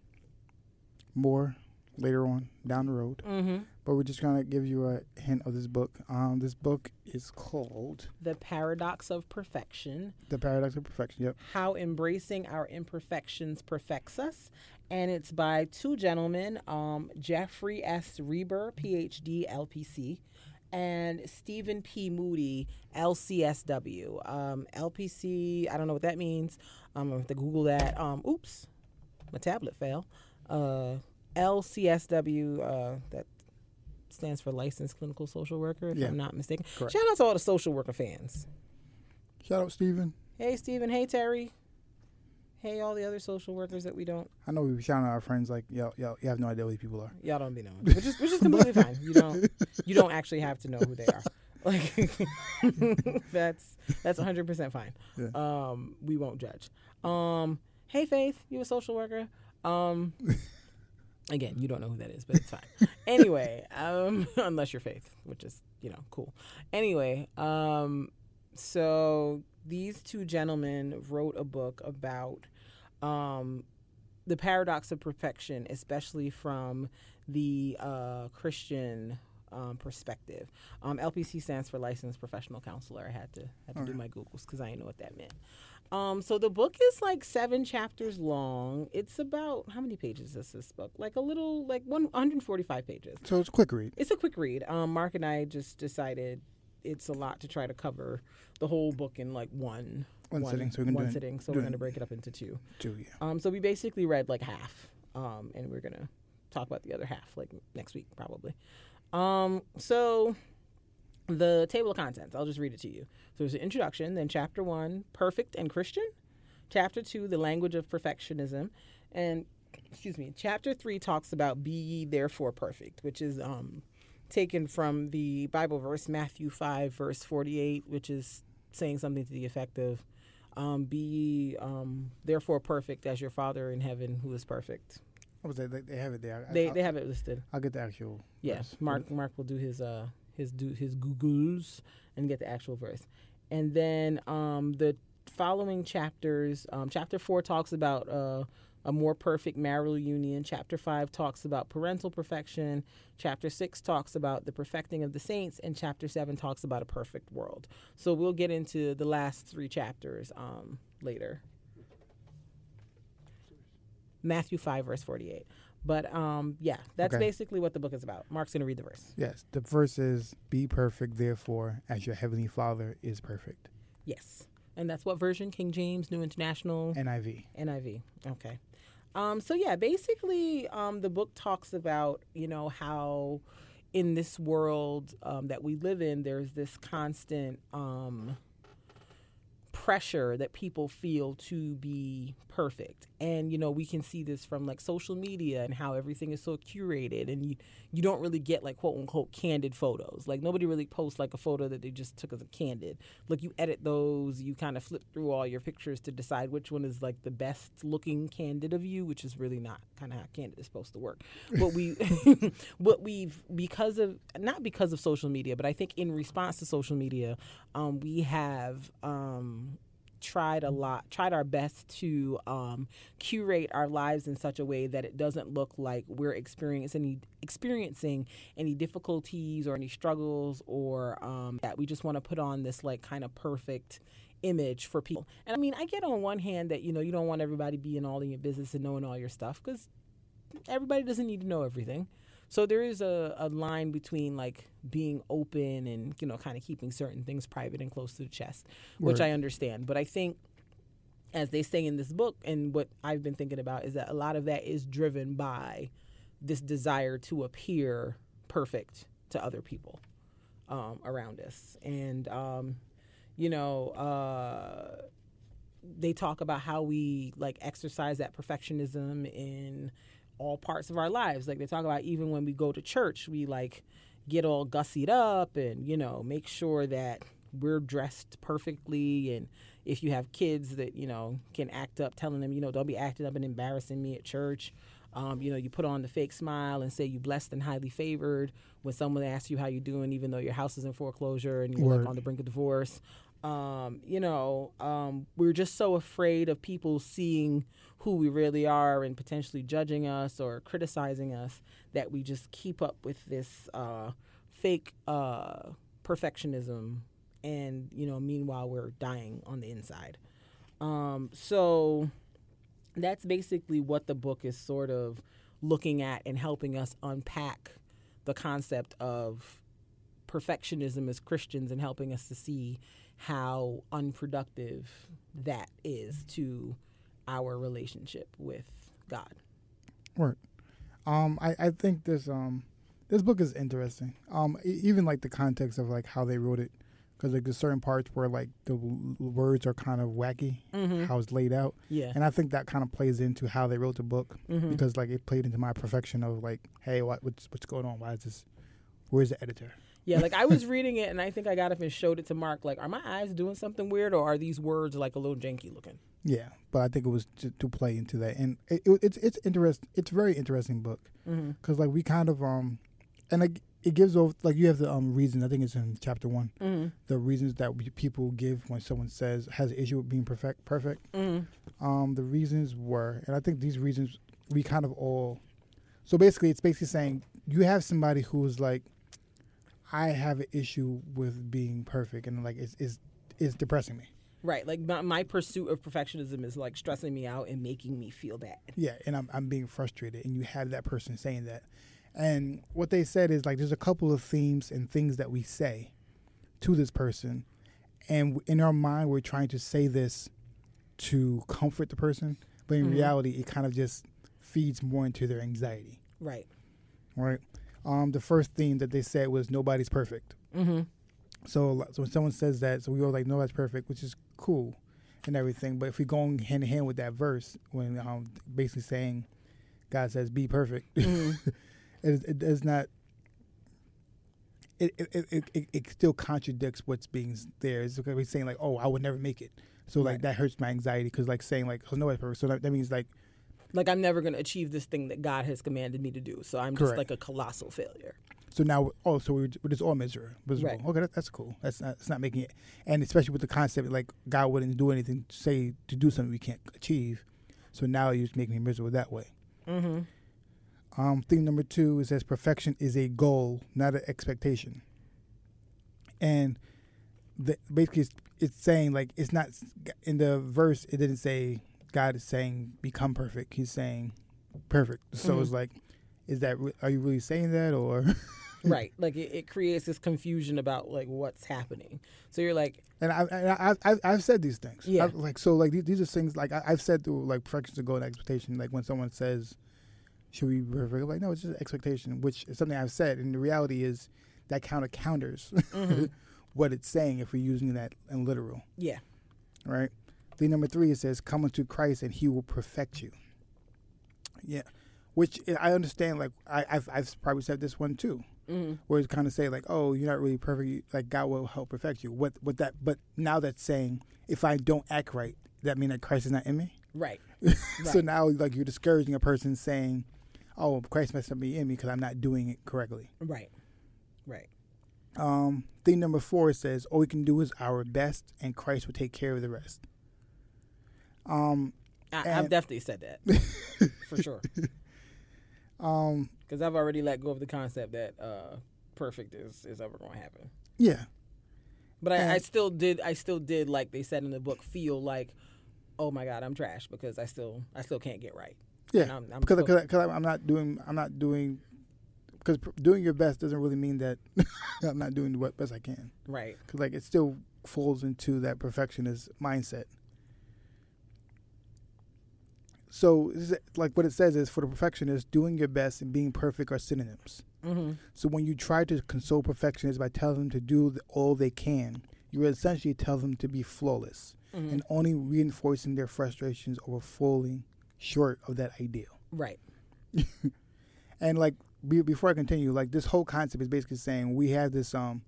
more later on down the road, Mm-hmm. but we're just gonna give you a hint of this book. Um, this book is called The paradox of perfection. "The Paradox of Perfection." Yep. how embracing our imperfections perfects us. And it's by two gentlemen, um, Jeffrey S. Reber, PhD, LPC, and Stephen P. Moody, LCSW. Um, LPC, I don't know what that means. Um, I'm going to have to Google that. Um, oops, my tablet fell. Uh, LCSW, uh, that stands for Licensed Clinical Social Worker, if Yeah. I'm not mistaken. Correct. Shout out to all the social worker fans. Shout out Stephen. Hey, Stephen. Hey, Terry. Hey, all the other social workers that we don't, I know we were shouting out our friends like yo yo. You have no idea who these people are. y'all don't be knowing, which is which is completely fine. You don't, you don't actually have to know who they are. [laughs] Like [laughs] that's that's 100 percent fine. Yeah. Um, we won't judge. Um, hey, Faith, you a social worker? Um, again, you don't know who that is, but it's fine. anyway, um, [laughs] unless you're Faith, which is you know cool. Anyway, um, so these two gentlemen wrote a book about um, the paradox of perfection, especially from the uh, Christian um, perspective. Um, LPC stands for Licensed Professional Counselor. I had to had to do my googles because I didn't know what that meant. Um, so the book is like seven chapters long. It's about how many pages is this book? Like a little, like one 145 pages. So it's a quick read. It's a quick read. Um, Mark and I just decided it's a lot to try to cover the whole book in like one One sitting, so we can one sitting. So we're going to break it up into two. Two. yeah. Um, so we basically read like half, um, and we're gonna talk about the other half like next week probably. Um, so the table of contents, I'll just read it to you. So there's an introduction, then chapter one, perfect and Christian. Chapter two, the language of perfectionism, and excuse me, chapter three talks about be ye therefore perfect, which is um, taken from the Bible verse Matthew five verse forty eight, which is saying something to the effect of, um, "Be ye um, therefore perfect as your Father in heaven who is perfect." That? They, they have it there. I- They I'll, they have it listed. I'll get the actual. Yeah. Mark Mark will do his uh his do his googles and get the actual verse, and then um the following chapters, um, chapter four talks about uh a more perfect marital union. Chapter five talks about parental perfection. Chapter six talks about the perfecting of the saints, and chapter seven talks about a perfect world. So we'll get into the last three chapters um later. Matthew five verse forty eight. But um, yeah, that's Okay. basically what the book is about. Mark's gonna read the verse. Yes, the verse is, "Be perfect, therefore, as your heavenly Father is perfect." Yes, and that's what version? King James, New International, NIV. NIV. Okay. Um, so yeah, basically, um, the book talks about you know how in this world um, that we live in, there's this constant um, pressure that people feel to be perfect. And you know we can see this from like social media and how everything is so curated and you you don't really get like quote unquote candid photos. Like nobody really posts like a photo that they just took as a candid. Like you edit those you kind of flip through all your pictures to decide which one is like the best looking candid of you which is really not kind of how candid is supposed to work. But we [laughs] what we've because of not because of social media but i think in response to social media um, we have um, tried a lot tried our best to um, curate our lives in such a way that it doesn't look like we're experiencing any experiencing any difficulties or any struggles or um, that we just want to put on this like kind of perfect image for people. And i mean i get on one hand that you know you don't want everybody being all in your business and knowing all your stuff because everybody doesn't need to know everything so there is a, a line between like being open and you know kind of keeping certain things private and close to the chest which i understand. But i think as they say in this book and what i've been thinking about is that a lot of that is driven by this desire to appear perfect to other people um, around us. And um, you know uh, they talk about how we like exercise that perfectionism in all parts of our lives. Like they talk about even when we go to church, we like get all gussied up and you know make sure that we're dressed perfectly. And if you have kids that you know can act up telling them you know don't be acting up and embarrassing me at church. Um, you know you put on the fake smile and say you blessed and highly favored when someone asks you how you're doing even though your house is in foreclosure and you're like on the brink of divorce um, you know, um, we're just so afraid of people seeing who we really are and potentially judging us or criticizing us that we just keep up with this uh, fake uh, perfectionism. And, you know, meanwhile, we're dying on the inside. Um, so that's basically what the book is sort of looking at and helping us unpack the concept of perfectionism as Christians and helping us to see how unproductive that is to our relationship with God. Right. Um, I, I think this um this book is interesting. Um, even like the context of like how they wrote it, because like there's certain parts where like the w- words are kind of wacky, Mm-hmm. how it's laid out, Yeah. and I think that kind of plays into how they wrote the book Mm-hmm. because like it played into my perfection of like, hey, what what's what's going on? Why is this? Where's the editor? Yeah, like I [laughs] was reading it and I think I got up and showed it to Mark. Like, are my eyes doing something weird or are these words like a little janky looking? Yeah, but I think it was to, to play into that, and it, it, it's it's interesting. It's very interesting book Mm-hmm. because like we kind of um, and like it gives off like you have the um reason. I think it's in chapter one. Mm-hmm. The reasons that we, people give when someone says has an issue with being perfect. Perfect. Mm-hmm. Um, the reasons were, and I think these reasons we kind of all. So basically, it's basically saying you have somebody who's like, I have an issue with being perfect, and like it's it's, it's depressing me. Right. Like my, my pursuit of perfectionism is like stressing me out and making me feel bad. Yeah, and I'm I'm being frustrated, and you have that person saying that, and what they said is like there's a couple of themes and things that we say to this person, and in our mind we're trying to say this to comfort the person, but in Mhm. reality it kind of just feeds more into their anxiety, Right. right? Um, the first theme that they said was nobody's perfect. Mm-hmm. So, so when someone says that, so we all like, no, that's perfect, which is cool and everything. But if we go hand in hand with that verse, when um, basically saying God says, "Be perfect." [laughs] Mm-hmm. it, it does not. It it, it, it it still contradicts what's being there. It's because we're saying like, "Oh, I would never make it." So like that hurts my anxiety because like saying like, "Oh, nobody's perfect." So that, that means like, Like I'm never going to achieve this thing that God has commanded me to do. So I'm just Correct. like a colossal failure. so now oh, so we're, we're just all miserable. miserable. Right. Okay, that, that's cool. That's not it's not making it, and especially with the concept like God wouldn't do anything to say to do something we can't achieve. So now you're just making me miserable that way. Mm-hmm. Um, thing number two is says perfection is a goal, not an expectation. And the, basically, it's, it's saying like it's not in the verse. It didn't say God is saying become perfect. He's saying perfect. So Mhm. it's like, is that re- are you really saying that or? [laughs] right. Like it, it creates this confusion about like what's happening. So you're like, And I, and I, I, I've said these things. Yeah. I've, like so, like these, these are things like I, I've said through like perfection to go and expectation. Like when someone says, "Should we be perfect?" I'm like, no, it's just expectation, which is something I've said. And the reality is that of counters Mhm. [laughs] what it's saying if we're using that in literal, yeah, right? Thing number three it says, "Come unto Christ, and He will perfect you." Yeah, which I understand. Like I, I've, I've probably said this one too mm-hmm. where it's kind of say like, "Oh, you're not really perfect. You- Like God will help perfect you." What what that? But now that's saying if I don't act right, that mean that Christ is not in me. right, [laughs] So now like you're discouraging a person saying, "Oh, Christ must not be in me because I'm not doing it correctly." right, right. Um, thing number four says, "All we can do is our best, and Christ will take care of the rest." Um, I, I've definitely said that [laughs] for sure um, because I've already let go of the concept that uh, perfect is is ever going to happen. yeah, But I, I still did. I still did like they said in the book. Feel like, oh my God, I'm trash because I still I still can't get right. Yeah. I'm, I'm Because still- because because I'm not doing I'm not doing because doing your best doesn't really mean that [laughs] I'm not doing the best I can. right. Cause like it still falls into that perfectionist mindset. So like what it says is for the perfectionist, doing your best and being perfect are synonyms. Mm-hmm. So when you try to console perfectionists by telling them to do the, all they can, you essentially tell them to be flawless Mm-hmm. and only reinforcing their frustrations over falling short of that ideal. Right. [laughs] And like be, before I continue, like this whole concept is basically saying we have this um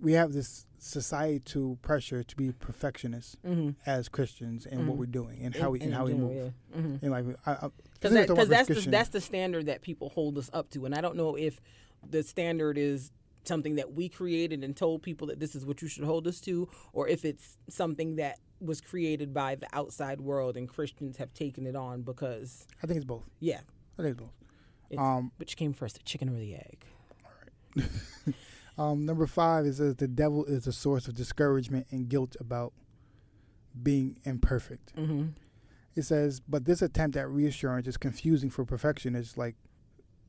we have this societal pressure to be perfectionists Mm-hmm. as Christians and what Mhm. we're doing and how we and how we move. Mm-hmm. And like because that, cause that's the, that's the standard that people hold us up to, and I don't know if the standard is something that we created and told people that this is what you should hold us to, or if it's something that was created by the outside world and Christians have taken it on because I think it's both. yeah, I think it's both. it's, Um, which came first, the chicken or the egg? [laughs] Um, number five is that the devil is a source of discouragement and guilt about being imperfect. Mm-hmm. It says, but this attempt at reassurance is confusing for perfectionists like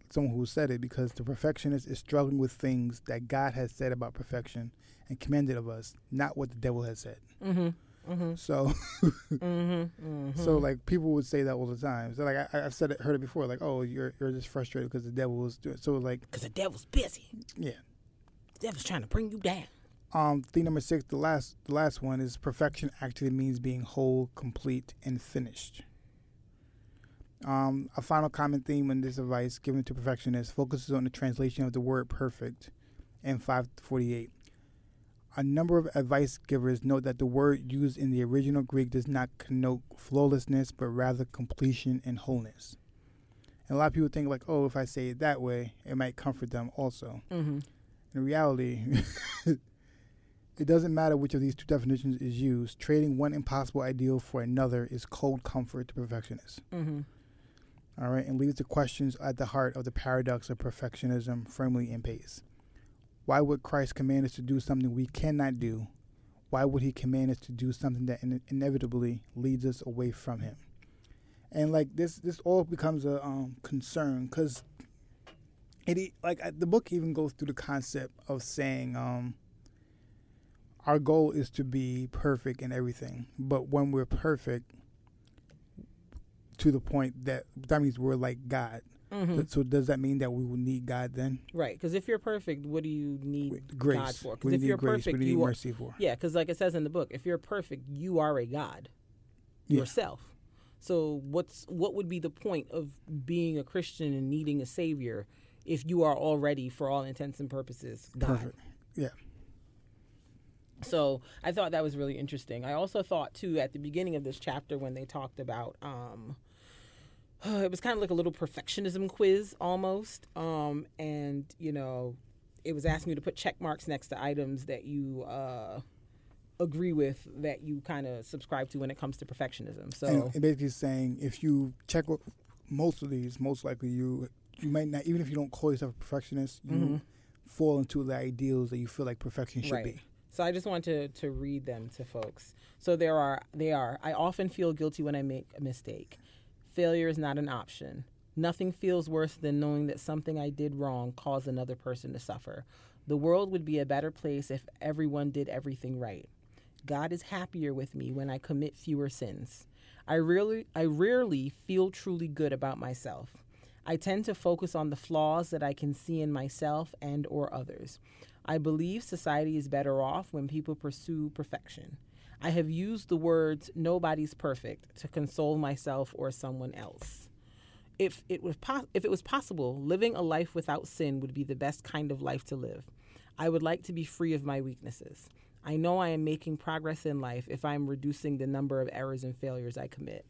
someone who said it because the perfectionist is struggling with things that God has said about perfection and commanded of us, not what the devil has said. Mm-hmm. Mm-hmm. So, Mm-hmm. [laughs] Mm-hmm. so like people would say that all the time. So like I, I've said it, heard it before. Like, oh, you're you're just frustrated because the devil was doing. So like, because the devil's busy. yeah. Devil's trying to bring you down. Um, thing number six, the last, the last one is perfection actually means being whole, complete, and finished. Um, a final common theme in this advice given to perfectionists focuses on the translation of the word perfect in 548. A number of advice givers note that the word used in the original Greek does not connote flawlessness, but rather completion and wholeness. And a lot of people think like, oh, if I say it that way, it might comfort them also Mm-hmm. In reality, [laughs] it doesn't matter which of these two definitions is used. Trading one impossible ideal for another is cold comfort to perfectionists. Mm-hmm. All right, and leaves the questions at the heart of the paradox of perfectionism firmly in pace. Why would Christ command us to do something we cannot do? Why would He command us to do something that in- inevitably leads us away from Him? And like this, this all becomes a um, concern because it like the book even goes through the concept of saying um, our goal is to be perfect in everything, but when we're perfect, to the point that that means we're like God. Mm-hmm. So does that mean that we will need God then? Right, because if you're perfect, what do you need Grace. God for? Because if you're grace. perfect, we need you are, mercy for. yeah. Because like it says in the book, if you're perfect, you are a God Yeah. yourself. So what's what would be the point of being a Christian and needing a savior if you are already, for all intents and purposes, God? Perfect. Yeah. So I thought that was really interesting. I also thought too at the beginning of this chapter when they talked about um, [sighs] it was kind of like a little perfectionism quiz almost, um, and you know, it was asking you to put check marks next to items that you uh, agree with that you kind of subscribe to when it comes to perfectionism. So And, and basically saying if you check most of these, most likely you you might not even if you don't call yourself a perfectionist, you Mhm. fall into the ideals that you feel like perfection should Right. be. So I just wanted to, to read them to folks. So there are they are. I often feel guilty when I make a mistake. Failure is not an option. Nothing feels worse than knowing that something I did wrong caused another person to suffer. The world would be a better place if everyone did everything right. God is happier with me when I commit fewer sins. I really I rarely feel truly good about myself. I tend to focus on the flaws that I can see in myself and or others. I believe society is better off when people pursue perfection. I have used the words nobody's perfect to console myself or someone else. If it was po- if it was possible, living a life without sin would be the best kind of life to live. I would like to be free of my weaknesses. I know I am making progress in life if I am reducing the number of errors and failures I commit.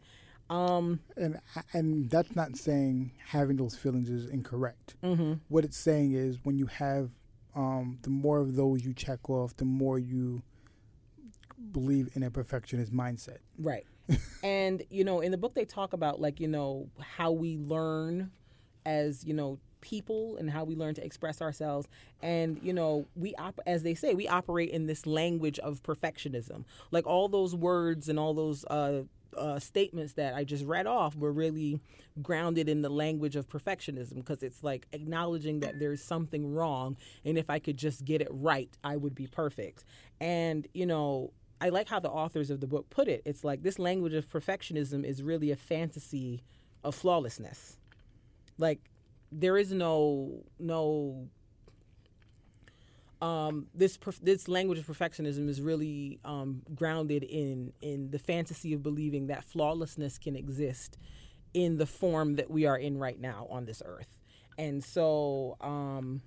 Um, And and that's not saying having those feelings is incorrect. mm-hmm. What it's saying is when you have um, the more of those you check off, the more you believe in a perfectionist mindset. Right. [laughs] and, you know, in the book, they talk about, like, you know, how we learn as, you know, people and how we learn to express ourselves. And, you know, we, op- as they say, we operate in this language of perfectionism. Like, all those words and all those, uh, uh, statements that I just read off were really grounded in the language of perfectionism because it's like acknowledging that there's something wrong and if I could just get it right, I would be perfect. And, you know, I like how the authors of the book put it. It's like this language of perfectionism is really a fantasy of flawlessness. Like there is no no um, this this language of perfectionism is really um, grounded in in the fantasy of believing that flawlessness can exist in the form that we are in right now on this earth, and so um,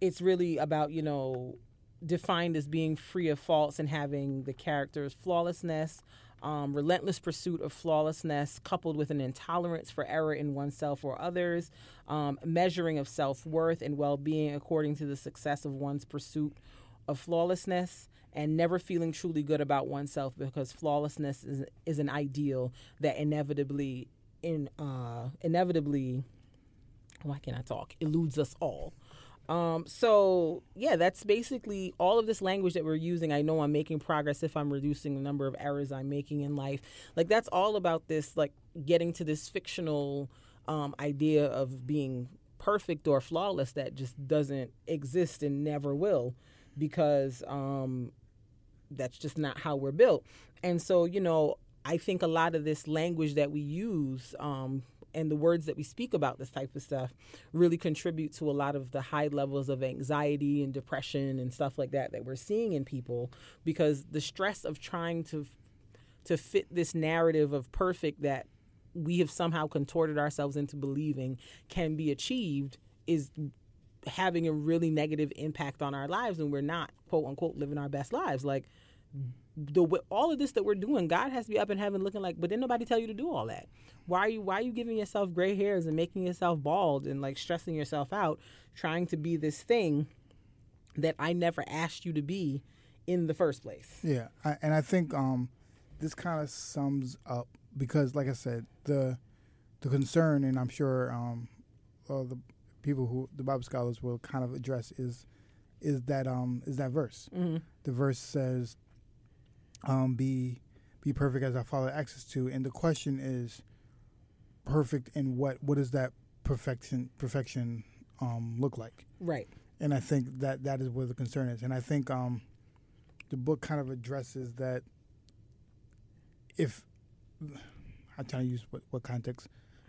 it's really about you know defined as being free of faults and having the character's flawlessness. Um, relentless pursuit of flawlessness coupled with an intolerance for error in oneself or others, um, measuring of self worth and well being according to the success of one's pursuit of flawlessness, and never feeling truly good about oneself because flawlessness is, is an ideal that inevitably in uh, inevitably why can't I talk eludes us all. Um, so yeah, that's basically all of this language that we're using. I know I'm making progress if I'm reducing the number of errors I'm making in life. Like that's all about this, like getting to this fictional um, idea of being perfect or flawless that just doesn't exist and never will, because um, that's just not how we're built. And so you know, I think a lot of this language that we use. Um, and the words that we speak about this type of stuff really contribute to a lot of the high levels of anxiety and depression and stuff like that that we're seeing in people because the stress of trying to to fit this narrative of perfect that we have somehow contorted ourselves into believing can be achieved is having a really negative impact on our lives and we're not quote unquote living our best lives. Like the all of this that we're doing, God has to be up in heaven looking like, but didn't nobody tell you to do all that? Why are you why are you giving yourself gray hairs and making yourself bald and like stressing yourself out trying to be this thing that I never asked you to be in the first place? Yeah, I, and I think um, this kind of sums up because, like I said, the the concern, and I'm sure um, uh, the people who the Bible scholars will kind of address is is that um, is that verse. Mm-hmm. The verse says, um, "Be be perfect as our Father access to," and the question is, perfect in what? What does that perfection perfection um, look like? Right. and I think that that is where the concern is. And I think um, the book kind of addresses that. If I'm trying to use what, what context,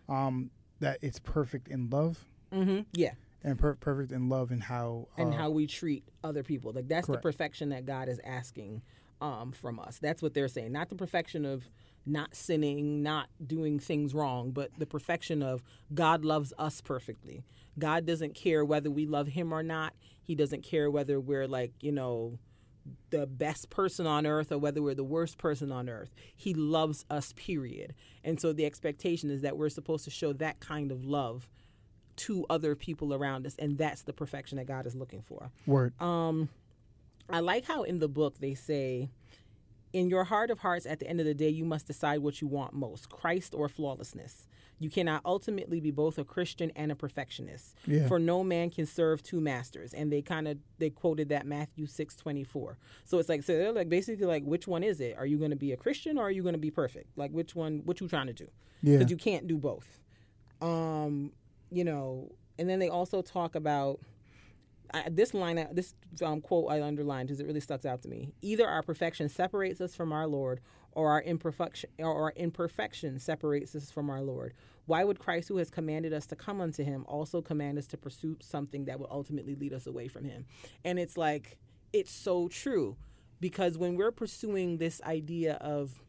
um, that it's perfect in love Mm-hmm. Yeah. and per- perfect in love and how And uh, how we treat other people. Like that's correct. the perfection that God is asking um, from us. That's what they're saying. Not the perfection of not sinning, not doing things wrong, but the perfection of God loves us perfectly. God doesn't care whether we love him or not. He doesn't care whether we're like, you know, the best person on earth or whether we're the worst person on earth. He loves us, period. And so the expectation is that we're supposed to show that kind of love to other people around us. And that's the perfection that God is looking for. Word. Um, I like how in the book they say, in your heart of hearts, at the end of the day, you must decide what you want most Christ or flawlessness. You cannot ultimately be both a Christian and a perfectionist. Yeah. For no man can serve two masters. And they kind of they quoted that Matthew six twenty four. So it's like so they're like basically like which one is it? Are you going to be a Christian or are you going to be perfect? Like which one? What you trying to do? Yeah. Because you can't do both. Um, you know, and then they also talk about I, this line, uh, this um, quote I underlined because it really stuck out to me. Either our perfection separates us from our Lord, or our imperfection, or our imperfection separates us from our Lord. Why would Christ, who has commanded us to come unto Him, also command us to pursue something that will ultimately lead us away from Him? And it's like it's so true, because when we're pursuing this idea of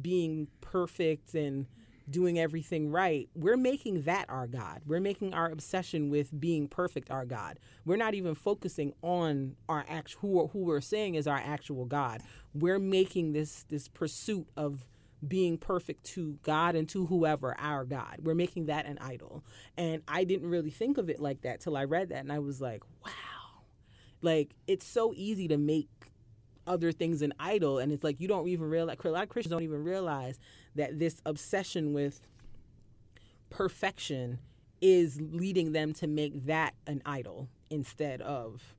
being perfect and doing everything right, we're making that our God. We're making our obsession with being perfect our God. We're not even focusing on our actual who, who we're saying is our actual God. We're making this this pursuit of being perfect to God and to whoever our God. We're making that an idol. And I didn't really think of it like that till I read that and I was like, wow. Like it's so easy to make other things an idol and it's like you don't even realize a lot of christians don't even realize that this obsession with perfection is leading them to make that an idol instead of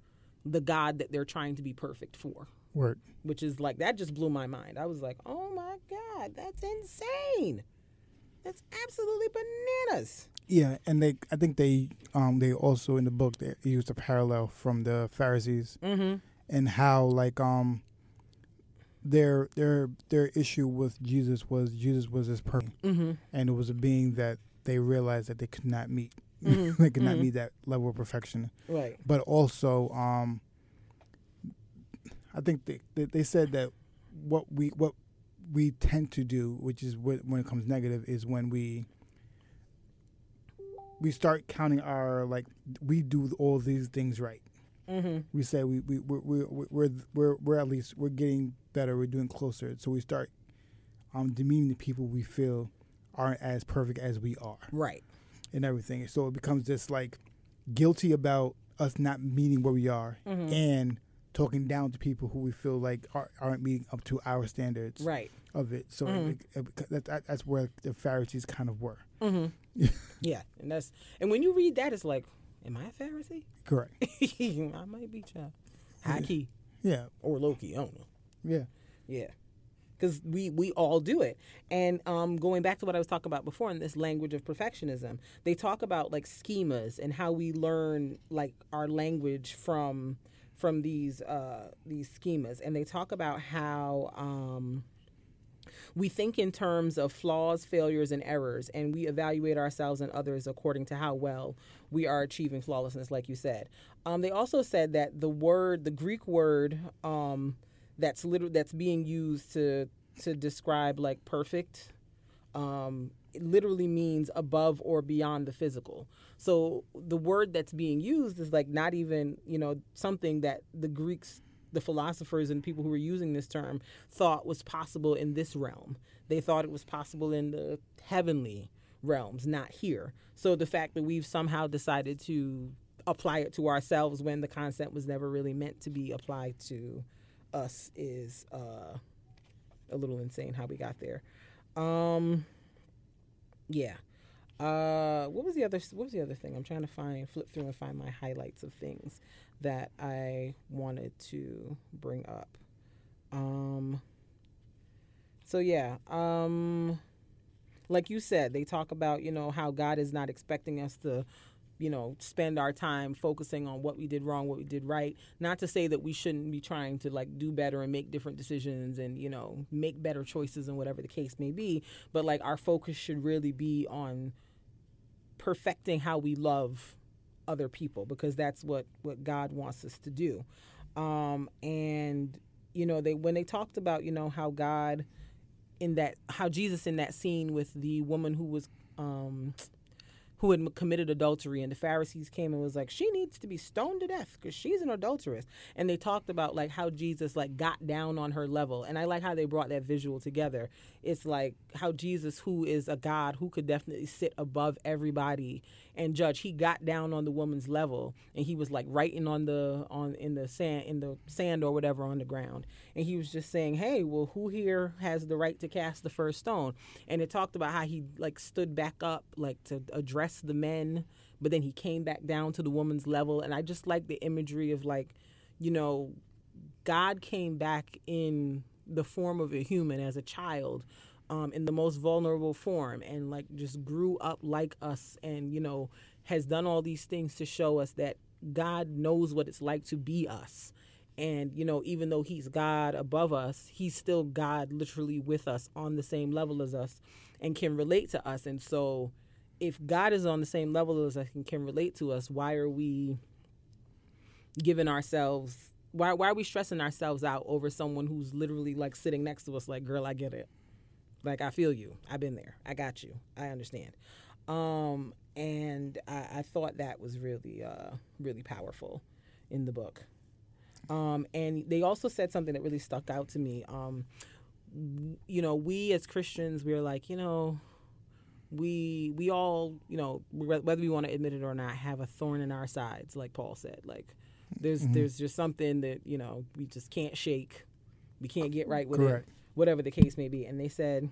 the god that they're trying to be perfect for. Word. which is like that just blew my mind. I was like oh my god that's insane. That's absolutely bananas. Yeah, and they I think they um they also in the book they used a parallel from the Pharisees mm-hmm. and how like um their their their issue with Jesus was Jesus was this person mm-hmm and it was a being that they realized that they could not meet. [laughs] Mhm, they could not mhm. meet that level of perfection. right But also um I think they they, they said that what we what we tend to do, which is what, when it comes negative, is when we we start counting our like we do all these things right. Mm-hmm We say we we we we we're we're we're at least we're getting better. We're doing closer. So we start um demeaning the people we feel aren't as perfect as we are right and everything. So it becomes this like guilty about us not meeting where we are Mhm. and talking down to people who we feel like are, aren't meeting up to our standards right of it. So Mhm. it, it, that, that, that's where the Pharisees kind of were. mm-hmm [laughs] yeah and that's and when you read that it's like am i a pharisee Correct. [laughs] I might be child. High key Yeah. or low key. I don't know. Yeah. Yeah. Because we, we all do it. And um, going back to what I was talking about before in this language of perfectionism, they talk about like schemas and how we learn like our language from from these uh, these schemas. And they talk about how um, we think in terms of flaws, failures, and errors, and we evaluate ourselves and others according to how well we are achieving flawlessness, like you said. Um, they also said that the word, the Greek word, um, that's literally that's being used to to describe like perfect, um, it literally means above or beyond the physical. So the word that's being used is like not even you know something that the Greeks the philosophers and people who were using this term thought was possible in this realm. They thought it was possible in the heavenly realms, not here. So the fact that we've somehow decided to apply it to ourselves when the concept was never really meant to be applied to us is uh, a little insane how we got there. Um, yeah. Uh, what was the other? What was the other thing? I'm trying to find, flip through and find my highlights of things that I wanted to bring up. Um. So yeah. Um. Like you said, they talk about you know how God is not expecting us to, you know, spend our time focusing on what we did wrong, what we did right. Not to say that we shouldn't be trying to like do better and make different decisions and you know make better choices and whatever the case may be. But like our focus should really be on perfecting how we love other people because that's what what God wants us to do. Um, and you know, they when they talked about you know how God in that how Jesus in that scene with the woman who was um, who had committed adultery and the pharisees came and was like she needs to be stoned to death because she's an adulteress. And they talked about like how jesus like got down on her level. And i like how they brought that visual together it's like how jesus who is a god who could definitely sit above everybody and judge. He got down on the woman's level and he was like writing on the on in the sand in the sand or whatever on the ground. And he was just saying hey well who here has the right to cast the first stone? And it talked about how he like stood back up like to address the men but then he came back down to the woman's level. And i just like the imagery of like you know god came back in the form of a human as a child um, in the most vulnerable form and like just grew up like us and you know has done all these things to show us that god knows what it's like to be us. And you know even though he's god above us he's still god literally with us on the same level as us and can relate to us. And so if god is on the same level as us and can relate to us why are we giving ourselves why, why are we stressing ourselves out over someone who's literally like sitting next to us like girl i get it like I feel you. I've been there. I got you. I understand. Um, and I, I, thought that was really, uh, really powerful in the book. Um, and they also said something that really stuck out to me. Um, you know, we as Christians, we're like, you know, we we all, you know, whether we want to admit it or not, have a thorn in our sides, like Paul said. Like, there's mm-hmm. there's just something that you know we just can't shake. We can't get right with Correct. it whatever the case may be. And they said,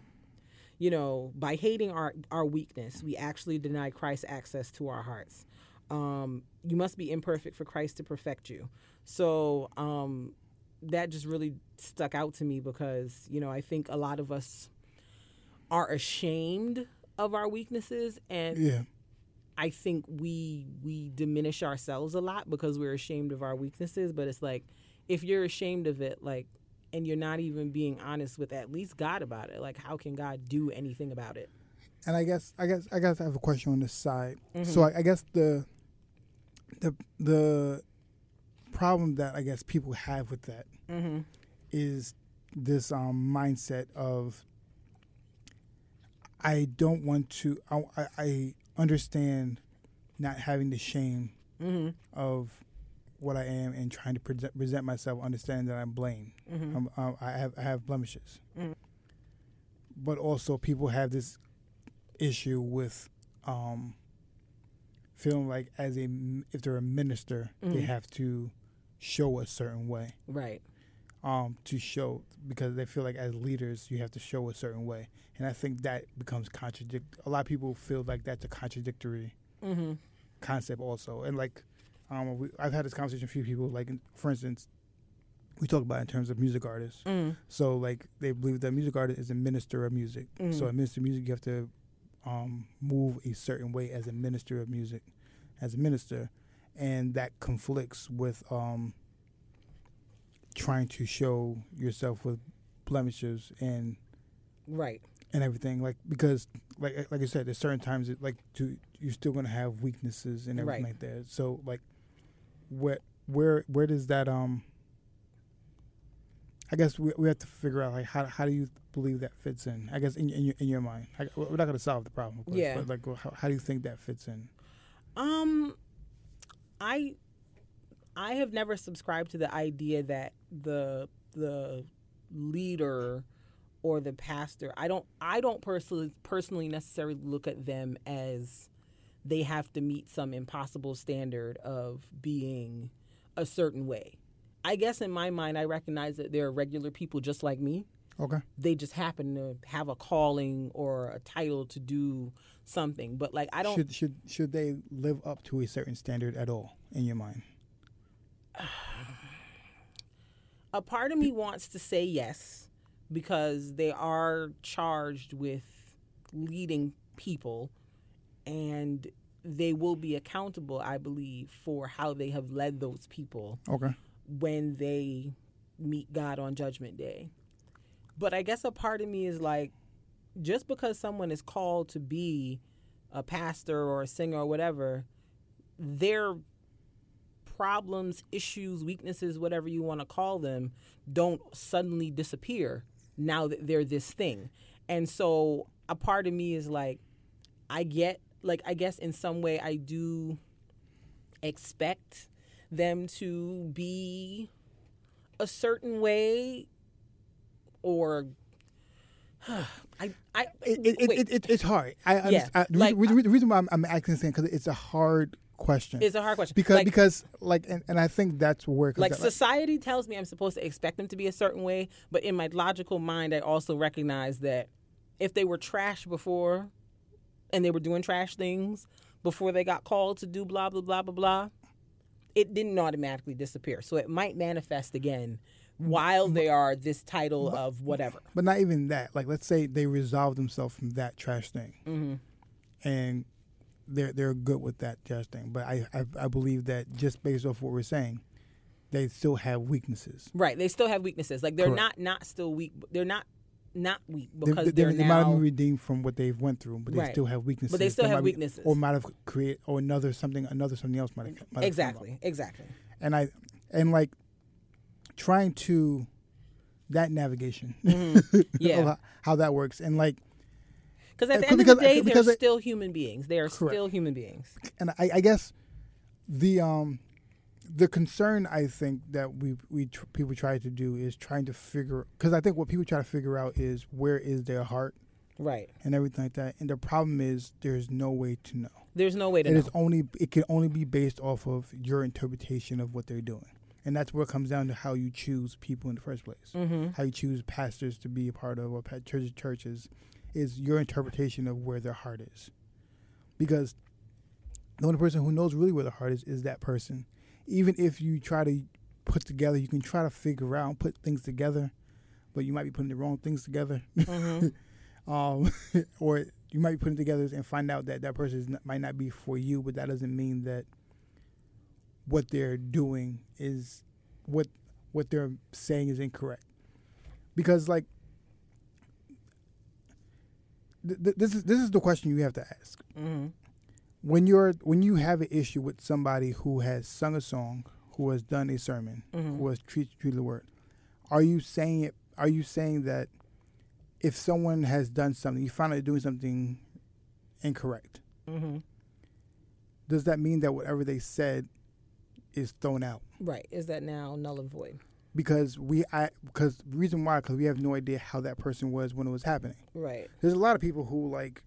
you know, by hating our, our weakness, we actually deny Christ access to our hearts. Um, you must be imperfect for Christ to perfect you. So um, that just really stuck out to me because, you know, I think a lot of us are ashamed of our weaknesses and yeah. I think we we diminish ourselves a lot because we're ashamed of our weaknesses, but it's like if you're ashamed of it, like and you're not even being honest with at least God about it. Like, how can God do anything about it? And I guess, I guess, I guess I have a question on this side. Mm-hmm. So I, I, guess the, the, the problem that I guess people have with that mm-hmm. is this um, mindset of I don't want to. I, I understand not having the shame mm-hmm. of what I am and trying to present, present myself, understanding that I'm blamed. Mm-hmm. I'm, um, I have I have blemishes, mm-hmm. but also people have this issue with um, feeling like as a if they're a minister, mm-hmm. they have to show a certain way, right? Um, to show because they feel like as leaders you have to show a certain way, and I think that becomes contradict. A lot of people feel like that's a contradictory mm-hmm. concept also, and like um, we, I've had this conversation with a few people. Like, for instance, we talk about in terms of music artists. Mm. So, like, they believe that music artist is a minister of music. Mm. So, a minister of music, you have to um, move a certain way as a minister of music, as a minister, and that conflicts with um, trying to show yourself with blemishes and right and everything. Like because, like, like I said, there's certain times that, like, to you're still gonna have weaknesses and everything right. like that. So, like where where where does that um I guess we, we have to figure out like how how do you believe that fits in? I guess in in your in your mind, I, we're not going to solve the problem, course, yeah. But like, how, how do you think that fits in? Um, I I have never subscribed to the idea that the the leader or the pastor I don't I don't personally personally necessarily look at them as they have to meet some impossible standard of being a certain way. I guess in my mind, I recognize that they're regular people just like me. Okay. They just happen to have a calling or a title to do something. But like I don't should should should they live up to a certain standard at all in your mind? A part of me wants to say yes because they are charged with leading people and they will be accountable, I believe, for how they have led those people. Okay. When they meet God on Judgment Day. But I guess a part of me is like, just because someone is called to be a pastor or a singer or whatever, their problems, issues, weaknesses, whatever you want to call them, don't suddenly disappear now that they're this thing. And so a part of me is like, I get, like, I guess in some way I do expect them to be a certain way or [sighs] I, I, It, it, it, it, it, it's hard. I, Yeah. I the, like, reason, the reason why I'm, I'm asking this because it's a hard question. it's a hard question because Like- because like and, and I think that's where like society tells me I'm supposed to expect them to be a certain way, but in my logical mind, I also recognize that if they were trash before, and they were doing trash things before they got called to do blah blah blah blah blah, it didn't automatically disappear. So it might manifest again while they are this title of whatever. But not even that. Like, let's say they resolve themselves from that trash thing, Mm-hmm. and they're they're good with that trash. But I, I I believe that just based off what we're saying, they still have weaknesses. Right. They still have weaknesses. Like they're Correct. not not still weak. They're not not weak because they, they, are they might have now. been redeemed from what they've went through, but they Right. still have weaknesses. But they still They have might be- weaknesses. or might have created or another something another something else might have, might have come up. Exactly. Exactly. and I and like trying to that navigation Mm-hmm. [laughs] Yeah. how, how that works and like Because at Uh, the end because- of the day, they're still human beings. They are Correct. still human beings. and I, I guess the um the concern I think that we we tr- people try to do is trying to figure because I think what people try to figure out is where is their heart Right. and everything like that and the problem is there's no way to know There's no way to it know. is only it can only be based off of your interpretation of what they're doing and that's where it comes down to how you choose people in the first place mm-hmm. how you choose pastors to be a part of or churches churches is your interpretation of where their heart is. Because the only person who knows really where the heart is is that person. Even if you try to put together you can try to figure out put things together but you might be putting the wrong things together. Mm-hmm. [laughs] um, [laughs] or you might be putting together and find out that that person is not, might not be for you but that doesn't mean that what they're doing is what what they're saying is incorrect. Because like th- th- this is this is the question you have to ask Mm-hmm. when you're when you have an issue with somebody who has sung a song who has done a sermon Mhm. who has treated treated the word are you saying it are you saying that if someone has done something you find out doing something incorrect Mm-hmm. does that mean that whatever they said is thrown out Right. Is that now null and void? Because we I because reason why because we have no idea how that person was when it was happening. Right. There's a lot of people who like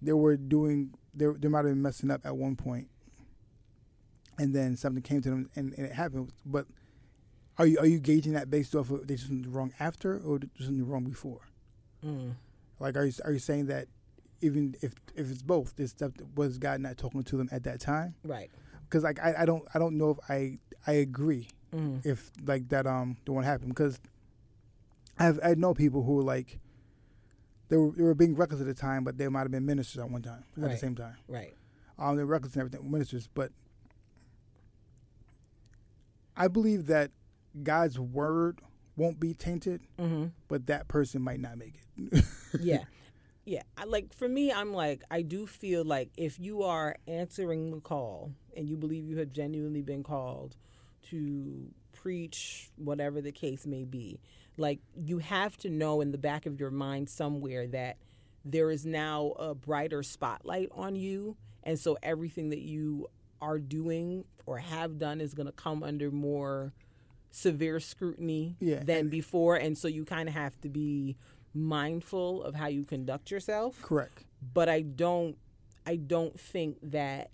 they were doing they they might have been messing up at one point, and then something came to them and, and it happened. But are you are you gauging that based off of they did something wrong after or did something wrong before? Mm. Like are you are you saying that even if if it's both, this stuff was God not talking to them at that time? Right. Because like I, I don't I don't know if I I agree Mm. if like that um the one happened because I've I know people who like they were they were being reckless at the time, but they might have been ministers at one time at the same time. Right. Um, they're reckless and everything, ministers, but I believe that God's word won't be tainted, Mm-hmm. but that person might not make it. [laughs] yeah yeah I, like for me i'm like i do feel like if you are answering the call and you believe you have genuinely been called to preach whatever the case may be like you have to know in the back of your mind somewhere that there is now a brighter spotlight on you and so everything that you are doing or have done is going to come under more severe scrutiny Yeah, than before and so you kind of have to be mindful of how you conduct yourself Correct. but i don't i don't think that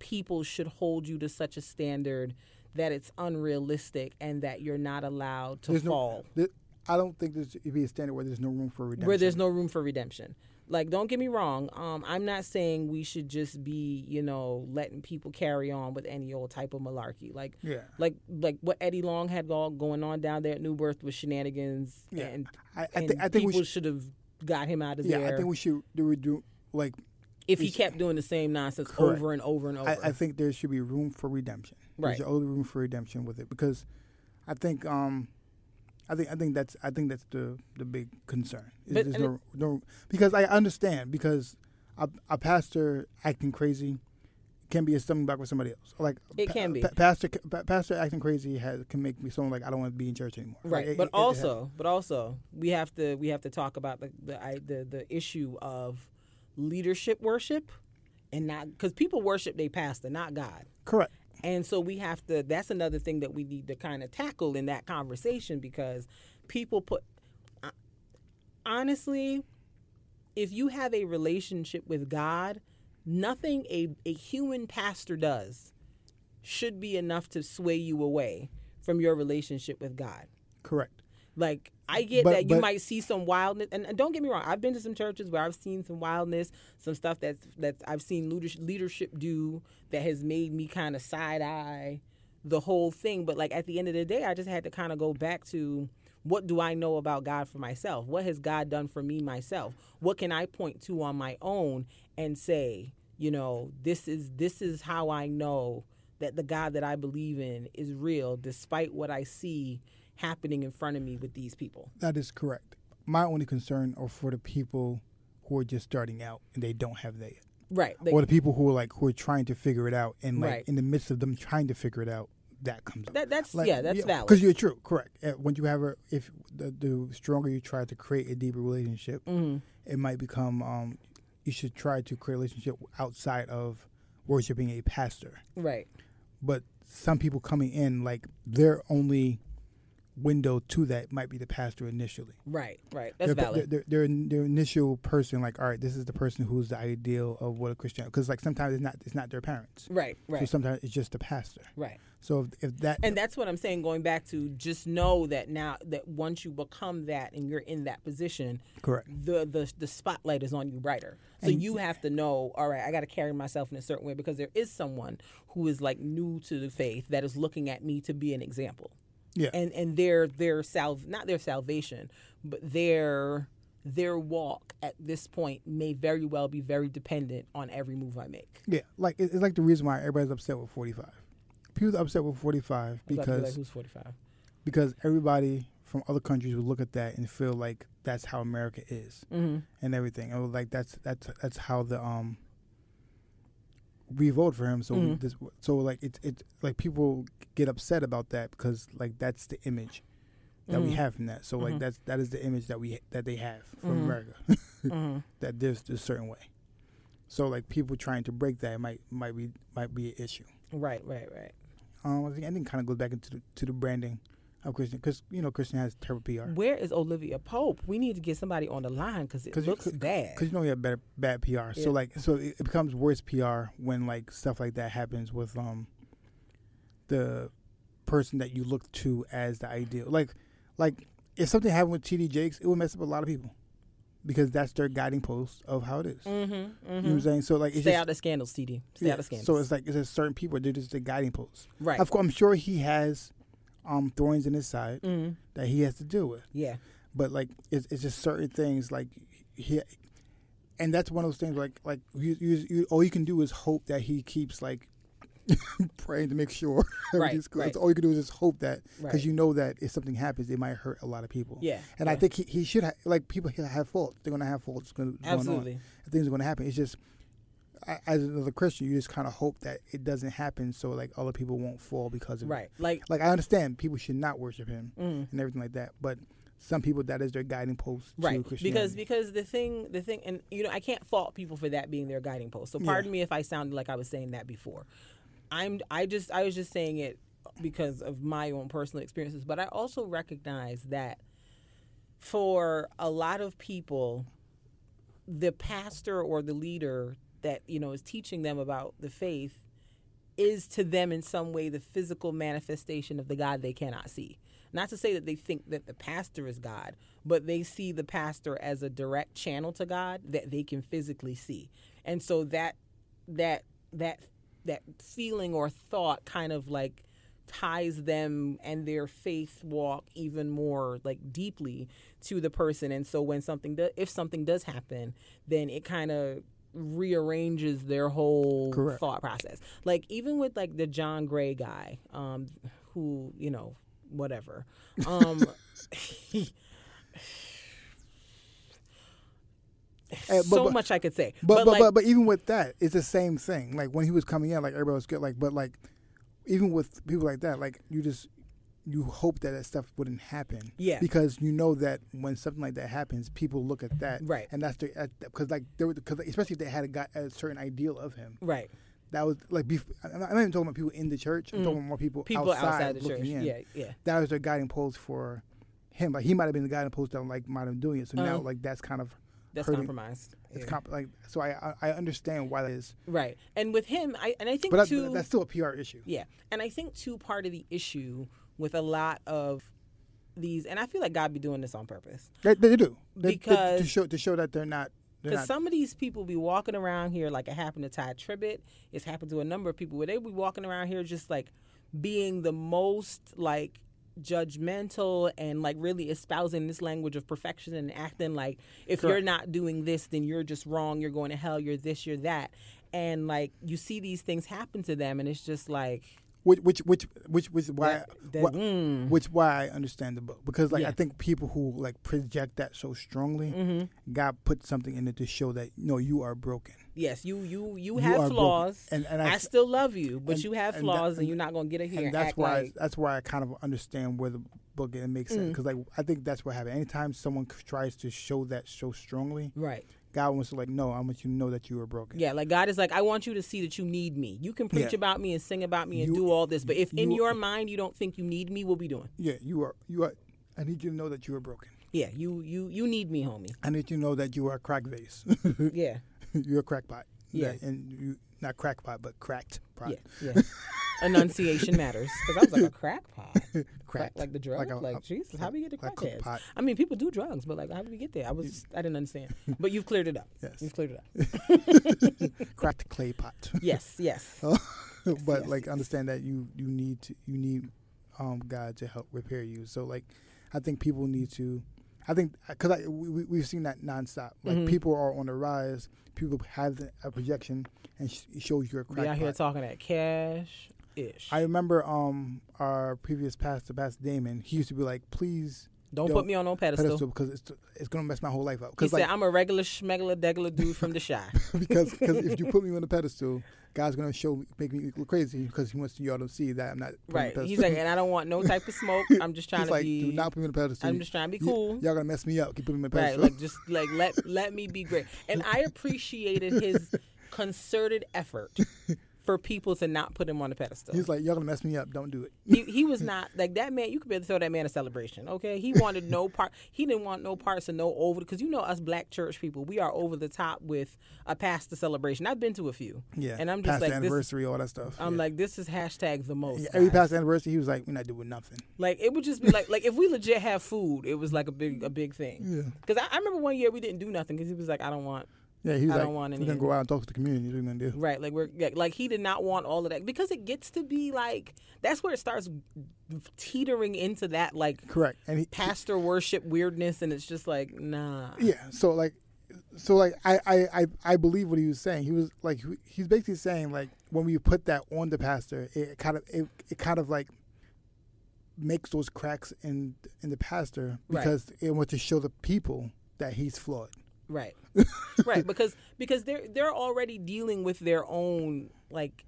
people should hold you to such a standard that it's unrealistic and that you're not allowed to There's no- fall There- I don't think there's it'd be a standard where there's no room for redemption. where there's no room for redemption like don't get me wrong um, i'm not saying we should just be you know letting people carry on with any old type of malarkey like yeah. like like what eddie long had all going on down there at new birth with shenanigans Yeah. and, I, I, and think I think we people should. have got him out of Yeah, there I think we should do do like if he kept doing the same nonsense Correct. over and over and over. I, I think there should be room for redemption. Right. There's the only room for redemption with it because I think um I think I think that's I think that's the the big concern. Is But- no, no because I understand because a, a pastor acting crazy can be a stumbling block with somebody else. Like It can be. pa- pastor, pa- pastor acting crazy has can make me someone like I don't want to be in church anymore. Right it- but it- it- also but also we have to we have to talk about the the I, the, the issue of leadership worship and not because people worship their pastor not god correct. And so we have to that's another thing that we need to kind of tackle in that conversation because people put uh, honestly if you have a relationship with god nothing a, a human pastor does should be enough to sway you away from your relationship with god Correct. Like I get But- that you but- might see some wildness, and, and don't get me wrong. I've been to some churches where I've seen some wildness, some stuff that's that I've seen leadership, leadership do that has made me kind of side eye the whole thing. But like at the end of the day, I just had to kind of go back to what do I know about God for myself? What has God done for me myself? What can I point to on my own and say, you know, this is this is how I know that the God that I believe in is real, despite what I see happening in front of me with these people. That is correct. My only concern are for the people who are just starting out and they don't have that yet. Right. Like, or the people who are like who are trying to figure it out and like Right. in the midst of them trying to figure it out, that comes up. that, that's Like, yeah, that's valid. Because you're true, correct. Uh, When you have a, if the, the stronger you try to create a deeper relationship, hmm it might become. Um, you should try to create a relationship outside of worshiping a pastor. Right. But some people coming in, like their only window to that might be the pastor initially. Right. Right. That's their, valid. Their, their, their, initial person, like, all right, this is the person who's the ideal of what a Christian. Because like sometimes it's not it's not their parents. right. right. So sometimes it's just the pastor. Right. So if, if that And that's what I'm saying. Going back to just know that now that once you become that and you're in that position, correct, the the the spotlight is on you brighter. So And- you have to know, all right, I got to carry myself in a certain way because there is someone who is like new to the faith that is looking at me to be an example. Yeah, And and their their salv not their salvation, but their their walk at this point may very well be very dependent on every move I make. yeah, like it's like the reason why everybody's upset with forty five. People are upset with forty five I was about to be because like, who's 45? because everybody from other countries would look at that and feel like that's how America is Mm-hmm. and everything. And like that's that's that's how the um we vote for him. So we, Mhm. this, so like it's it's like people get upset about that because like that's the image that we Mhm. have from that. So like Mhm. that's that is the image that we that they have from Mhm. America [laughs] Mm-hmm. that there's a certain way. So like people trying to break that might might be might be an issue. Right, right, right. Um, I think I think kind of goes back into the, to the branding of Christian because you know Christian has terrible PR Where is Olivia Pope? We need to get somebody on the line because it 'Cause you looks could- bad. because you know you have better bad PR. Yeah. So like so it, it becomes worse PR when like stuff like that happens with um the person that you look to as the ideal. Like like if something happened with TD Jakes, it would mess up a lot of people because that's their guiding post of how it is. Mm-hmm, You know what I'm saying? So like it's Stay just out of scandals, TD. Stay yeah, out of scandals. So it's like it's just certain people they're just the guiding post. right. Of course, I'm sure he has um thorns in his side hmm that he has to deal with. Yeah. but like it's, it's just certain things like he and that's one of those things like like you, you, you all you can do is hope that he keeps like [laughs] praying to make sure [laughs] Right, everything's right. all you can do is just hope that because Right. you know that if something happens it might hurt a lot of people Yeah. and yeah. i think he, he should ha- like people have faults they're gonna have faults going, going on absolutely. things are gonna happen it's just as another christian you just kind of hope that it doesn't happen so like other people won't fall because of it Right. Like. like i understand people should not worship him Mm. and everything like that. But some people that is their guiding post to Right, Christianity. because because the thing the thing and you know I can't fault people for that being their guiding post. So pardon me if I sounded like I was saying that before. I'm I just I was just saying it because of my own personal experiences, but I also recognize that for a lot of people the pastor or the leader that you know is teaching them about the faith is to them in some way the physical manifestation of the God they cannot see. Not to say that they think that the pastor is God, but they see the pastor as a direct channel to God that they can physically see. And so that that that that feeling or thought kind of like ties them and their faith walk even more like deeply to the person and so when something do, if something does happen then it kind of rearranges their whole Correct. thought process like even with like the john gray guy um who you know whatever um [laughs] [sighs] Eh, so much I could say. But but, like, but but even with that, it's the same thing. Like when he was coming in, like everybody was good. Like but like even with people like that, like you just you hope that that stuff wouldn't happen. Yeah. Because you know that when something like that happens, people look at that. Right. And that's the because like there because especially if they had a, guy, a certain ideal of him. right. That was like bef- I'm not I'm not even talking about people in the church. I'm talking about more people, Mm. People outside, outside, the church. looking in. Yeah, yeah. That was their guiding post for him. Like he might have been the guiding post that like might have been doing it. So now Uh-huh. like that's kind of That's hurting. compromised. It's Yeah. comp- like so I, I understand why that is, right. And with him, I and I think but too. that's still a PR issue. Yeah. And I think too part of the issue with a lot of these and I feel like God be doing this on purpose. They, they do. They- Because- to show to show that they're not Because some of these people be walking around here like it happened to Tye Tribbett. It's happened to a number of people where they be walking around here just like being the most like judgmental and like really espousing this language of perfection and acting like if you're not doing this then you're just wrong. You're going to hell. You're this you're that. And like you see these things happen to them and it's just like which which which which which why That- that- why- mm. which why I understand the book because like Yeah. I think people who like project that so strongly, Mm-hmm. God put something in it to show that no, you are broken. yes you you you You have broken. flaws And- and I I, still love you but and- you have and that- flaws and, you're not going to get it here and, that's why like that's why I kind of understand where the book it makes Mm. sense because like I think that's what happened. Anytime someone tries to show that so strongly, right God wants to like no, I want you to know that you are broken. Yeah, like God is like, I want you to see that you need me. You can preach Yeah. about me and sing about me and You- do all this, but if in your mind you don't think you need me, we'll be doing? Yeah, you are you are. I need you to know that you are broken. Yeah, you you you need me, homie. I need you to know that you are a crack vase. [laughs] Yeah, you're a crackpot. Yeah. That- and you not crackpot, but cracked pot. yeah, yeah. Enunciation matters because I was like a crack pot, [laughs] crack Cracked. like the drug. Like Like, a- a- Jesus, how we get to like pot. I mean, people do drugs, but like, how do we get there? I was I didn't understand, [laughs] but you've cleared it up. Yes. You've cleared it up. [laughs] cracked clay pot. [laughs] Yes, yes. but yes, like understand that you you need to you need um God to help repair you. So like I think people need to I think because I we, we- we've seen that nonstop. Like Mhm. people are on the rise. People have a projection and sh- shows you're a Be out here talking that cash ish. I remember um our previous pastor, Pastor Damon. He used to be like, "Please Don't don't put me on no pedestal. pedestal because it's it's gonna mess my whole life up." He Because said, "I'm a regular schmegler degler dude from the [laughs] shy." [laughs] because cause if you [laughs] put me on a pedestal, God's gonna show me, make me look crazy because He wants y'all to see that I'm not Right. He's like, and I don't want no type of smoke. I'm just trying He's to like, be. do not put me on a pedestal. I'm just trying to be Y- cool. y'all gonna mess me up. Keep putting me on a Right. pedestal. Like just like let let me be great. And I appreciated his concerted effort for people to not put him on the pedestal. He's like, y'all gonna mess me up. Don't do it. he, he was [laughs] not like that man. You could barely throw that man a celebration. Okay, he wanted no part. He didn't want no parts of no over because you know us black church people, we are over the top with a pastor celebration. I've been to a few. Yeah. and I'm just like this. anniversary, all that stuff. I'm yeah. like this is hashtag the most. Yeah, every pastor anniversary, he was like, we're not doing nothing. Like it would just be like like if we legit have food, it was like a big a big thing. Yeah. Because I, I remember one year we didn't do nothing because he was like, I don't want Yeah, he was I like, don't want we're gonna go out and talk to the community. What are we gonna do? right like we're yeah, like he did not want all of that because it gets to be like that's where it starts teetering into that like Correct. And he, pastor worship weirdness, and it's just like nah. yeah. So like, so like, I, I, I, I believe what he was saying. He was like, he- he's basically saying like, when we put that on the pastor, it kind of, it, it kind of like makes those cracks in in the pastor Right. because it wants to show the people that he's flawed. Right. [laughs] right. Because because they're they're already dealing with their own like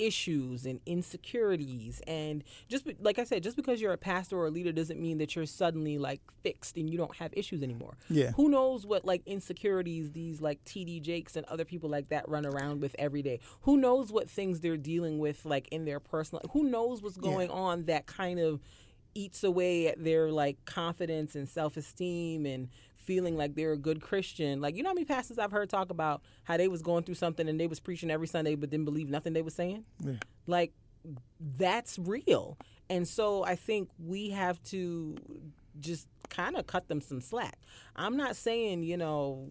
issues and insecurities and just be, like I said, just because you're a pastor or a leader doesn't mean that you're suddenly like fixed and you don't have issues anymore. Yeah. Who knows what like insecurities these like TD Jakes and other people like that run around with every day? Who knows what things they're dealing with like in their personal who knows what's going on that kind of eats away at their like confidence and self-esteem and feeling like they're a good Christian. Like you know how many pastors I've heard talk about how they was going through something and they was preaching every Sunday but didn't believe nothing they was saying? Yeah. Like that's real. And so I think we have to just kind of cut them some slack. I'm not saying, you know,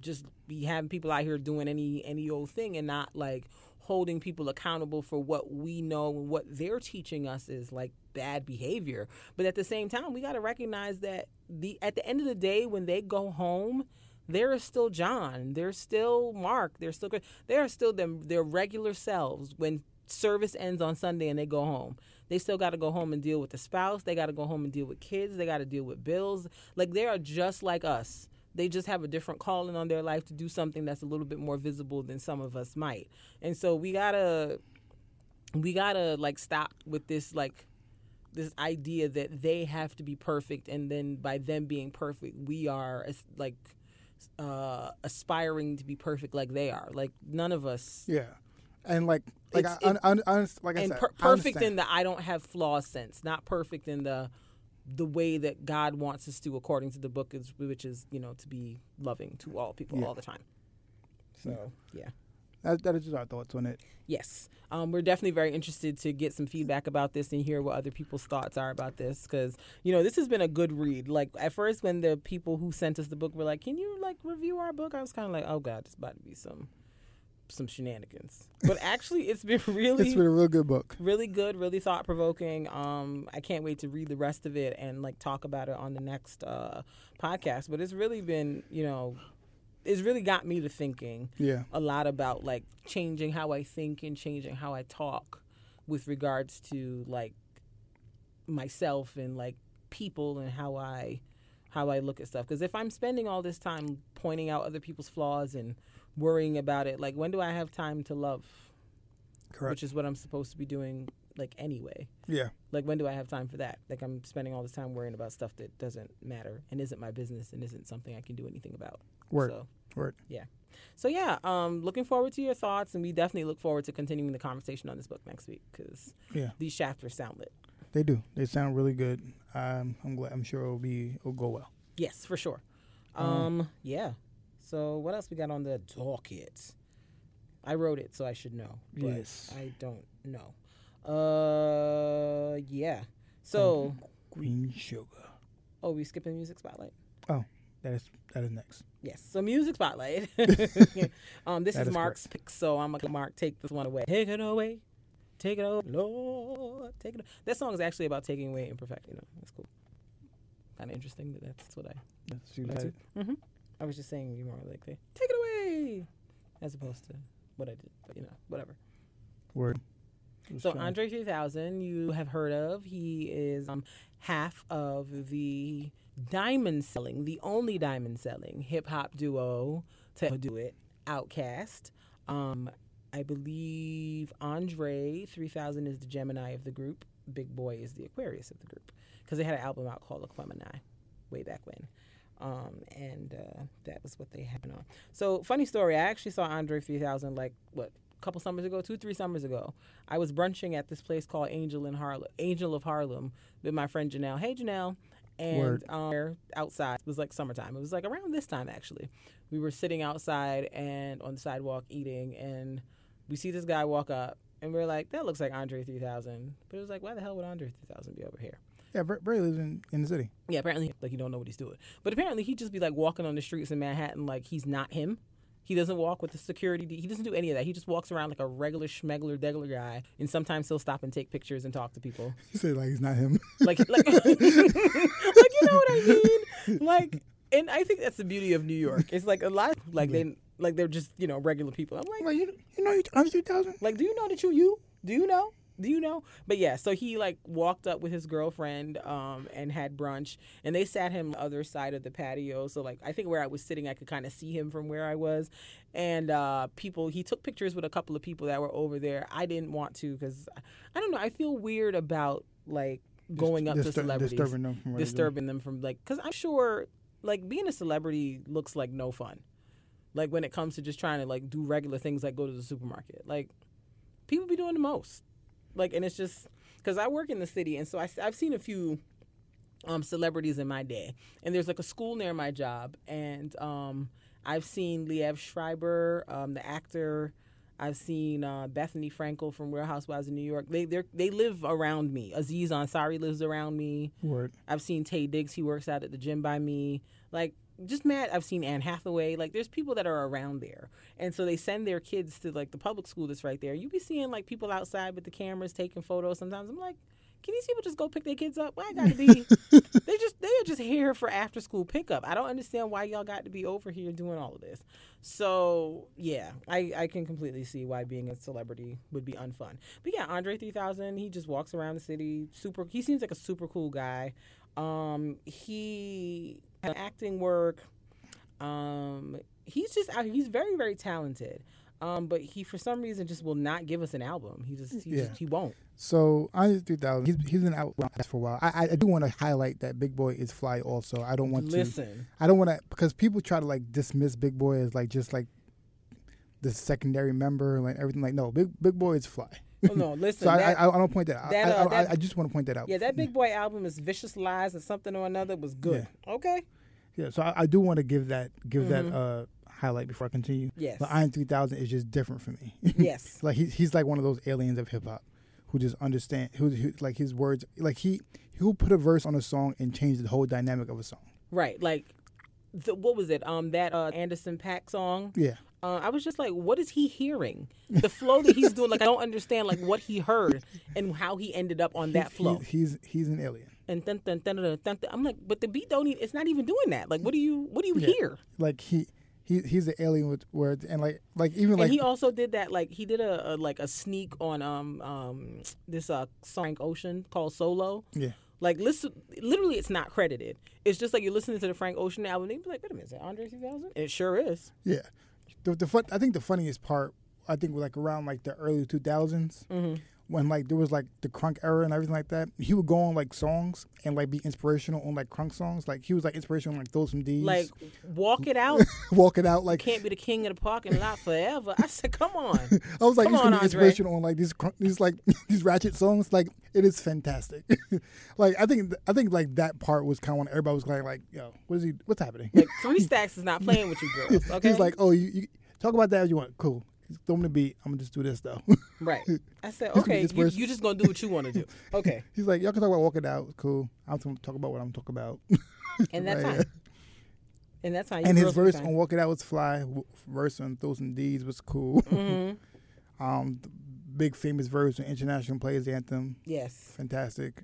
just be having people out here doing any any old thing and not like holding people accountable for what we know and what they're teaching us is like bad behavior. But at the same time, we got to recognize that the at the end of the day when they go home, there is still John, there's still Mark, there's still they are still them their regular selves when service ends on Sunday and they go home. They still got to go home and deal with the spouse. They got to go home and deal with kids. They got to deal with bills. Like they are just like us. they just have a different calling on their life to do something that's a little bit more visible than some of us might. And so we gotta we gotta like stop with this like this idea that they have to be perfect and then by them being perfect we are like uh aspiring to be perfect like they are like none of us Yeah, and like like It's- I, it- I, I, I, like I and said, per- perfect in the I don't have flaws sense, not perfect in the the way that God wants us to according to the book is which is, you know, to be loving to all people Yeah. all the time. So, yeah. That, that is just our thoughts on it. Yes. Um, we're definitely very interested to get some feedback about this and hear what other people's thoughts are about this because, you know, this has been a good read. Like, at first, when the people who sent us the book were like, Can you, like, review our book? I was kind of like, Oh, God, it's about to be some. Some shenanigans, but [laughs] actually, it's been [laughs] really It's been a real good book. really good, really thought provoking. Um, I can't wait to read the rest of it and like talk about it on the next uh, podcast. But it's really been, you know, it's really got me to thinking Yeah, a lot about like changing how I think and changing how I talk with regards to like myself and like people and how I how I look at stuff. Because if I'm spending all this time pointing out other people's flaws and worrying about it, like when do I have time to love? correct. Which is what I'm supposed to be doing like anyway. yeah, Like when do I have time for that? Like I'm spending all this time worrying about stuff that doesn't matter and isn't my business and isn't something I can do anything about. word, So word. so yeah, um, looking forward to your thoughts, and we definitely look forward to continuing the conversation on this book next week because Yeah, these chapters sound lit. they do. They sound really good. Um, I'm glad. I'm sure it'll be. It'll go well. Yes, for sure. Um, Um, yeah. So what else we got on the docket? I wrote it, so I should know. But Yes. I don't know. Uh, yeah. So, Green sugar. oh, we skipping music spotlight. That is that is next. Yes. So music spotlight. [laughs] [laughs] um, this That is is Mark's pick, so I'm gonna Mark take this one away. Take it away. Take it away, Lord. Take it. Away. That song is actually about taking away imperfection. You know, that's cool. Kind of interesting that that's what I. That's you That's said. Mm-hmm. I was just saying you more like take it away, as opposed to what I did. But you know, whatever. Word. So Andre 3000, you have heard of. He is um, half of the diamond selling, the only diamond selling hip hop duo to do it, OutKast. Um, I believe Andre 3000 is the Gemini of the group. Big Boi is the Aquarius of the group because they had an album out called Aquemini way back when. Um, and uh, that was what they had on. So, funny story. I actually saw Andre 3000 like what a couple summers ago, two three summers ago. I was brunching at this place called Angel in Harlem, Angel of Harlem, with my friend Janelle. Hey Janelle, and um, outside it was like summertime. It was like around this time actually. We were sitting outside and on the sidewalk eating, and we see this guy walk up, and we're like, that looks like Andre 3000. But it was like, why the hell would Andre 3000 be over here? Yeah, Br- Bray lives in, in the city. Yeah, apparently, like he don't know what he's doing. But apparently, he'd just be like walking on the streets in Manhattan like he's not him. He doesn't walk with the security. He doesn't do any of that. He just walks around like a regular schmegler, degler guy. And sometimes he'll stop and take pictures and talk to people. [laughs] He said like he's not him. Like, like, [laughs] like you know what I mean? Like, and I think that's the beauty of New York. It's like a lot, of, like they, like they're just you know regular people. I'm like, like you, you know, you 3000. like, do you know that you you? Do you know? Do you know? But yeah, so he like walked up with his girlfriend um, and had brunch, and they sat him the other side of the patio. So like, I think where I was sitting, I could kind of see him from where I was. And uh, people, he took pictures with a couple of people that were over there. I didn't want to because I don't know. I feel weird about like going up to celebrities, disturbing them from what they're doing. disturbing them from like because I'm sure like being a celebrity looks like no fun. Like when it comes to just trying to like do regular things like go to the supermarket, like people be doing the most. Like and it's just because I work in the city and so I, have seen a few um, celebrities in my day, and there's like a school near my job, and um, I've seen Liev Schreiber, um, the actor. I've seen uh, Bethenny Frankel from Real Housewives in New York. They they they live around me. Aziz Ansari lives around me. Word. I've seen Taye Diggs. He works out at the gym by me. Like, just mad. I've seen Anne Hathaway. Like, there's people that are around there. And so they send their kids to, like, the public school that's right there. You be seeing, like, people outside with the cameras taking photos sometimes. I'm like, can these people just go pick their kids up? Why I got to be. [laughs] they just, they are just here for after school pickup. I don't understand why y'all got to be over here doing all of this. So, yeah, I, I can completely see why being a celebrity would be unfun. But yeah, Andre 3000, he just walks around the city. Super, he seems like a super cool guy. Um, he acting work. Um, he's just out. He's very very talented. Um, but he for some reason just will not give us an album. He just he, Yeah. just, he won't. So Andre 3000, he's he's been out for a while. I I- I do want to highlight that Big Boi is fly. Also, I don't want to. Listen, I don't want to because people try to like dismiss Big Boi as like just like the secondary member, like everything. Like no, Big Big Boi is fly. Oh, no, [laughs] listen. So I, that- I I don't point that out. that, I, uh, I, that- I just want to point that out. yeah, that Big Boi album is Vicious Lies or something or another was good. Okay. Yeah, so I, I do want to give that give that Mhm. uh highlight before I continue. Yes. But Iron 3000 is just different for me. [laughs] yes. like he, he's like one of those aliens of hip hop who just understand who, who like his words like he he'll put a verse on a song and change the whole dynamic of a song. Right. Like, the, what was it? Um, that uh, Anderson .Paak song. Yeah. Uh, I was just like, what is he hearing? The flow that he's doing, like I don't understand, like what he heard and how he ended up on that flow. He's, he's he's an alien. And then, then, then, then, then, I'm like, but the beat don't. Even, it's not even doing that. Like, what do you, what do you Yeah. hear? Like he he he's an alien with words and like like even and like he also did that. Like, he did a, a like a sneak on um um this uh Frank Ocean called Solo. yeah. Like, listen, literally, it's not credited. It's just like you're listening to the Frank Ocean album. And you be like, wait a minute, is that Andre 3000? It sure is. Yeah. The the fun, I think the funniest part I think like around like the early 2000s Mm-hmm. When like there was like the crunk era and everything like that. He would go on like songs and like be inspirational on like crunk songs. Like he was like inspirational on like throw some D's. Like, walk it out. [laughs] walk it out like Can't be the king of the parking lot forever. I said, come on. [laughs] I was like, Come he's on, gonna be Andre. inspirational on like these cr- these like [laughs] these ratchet songs. Like it is fantastic. like I think I think like that part was kind of when everybody was like like yo what is he what's happening? Like, Three Stacks is not playing with you girls, okay? He's like oh you, you talk about that if you want cool. Throw me the beat. I'm gonna just do this though. right. [laughs] I said, gonna okay, you, you just to do what you want to do. [laughs] Okay. He's like y'all can talk about walking out. Cool. I'm gonna talk about what I'm talking about. And [laughs] that's Right. fine. And that's fine. You and his girls will be verse on walking Out was fly. Verse on Throw Some D's was cool. Mhm. um, the big famous verse on International Players Anthem. Yes. Fantastic.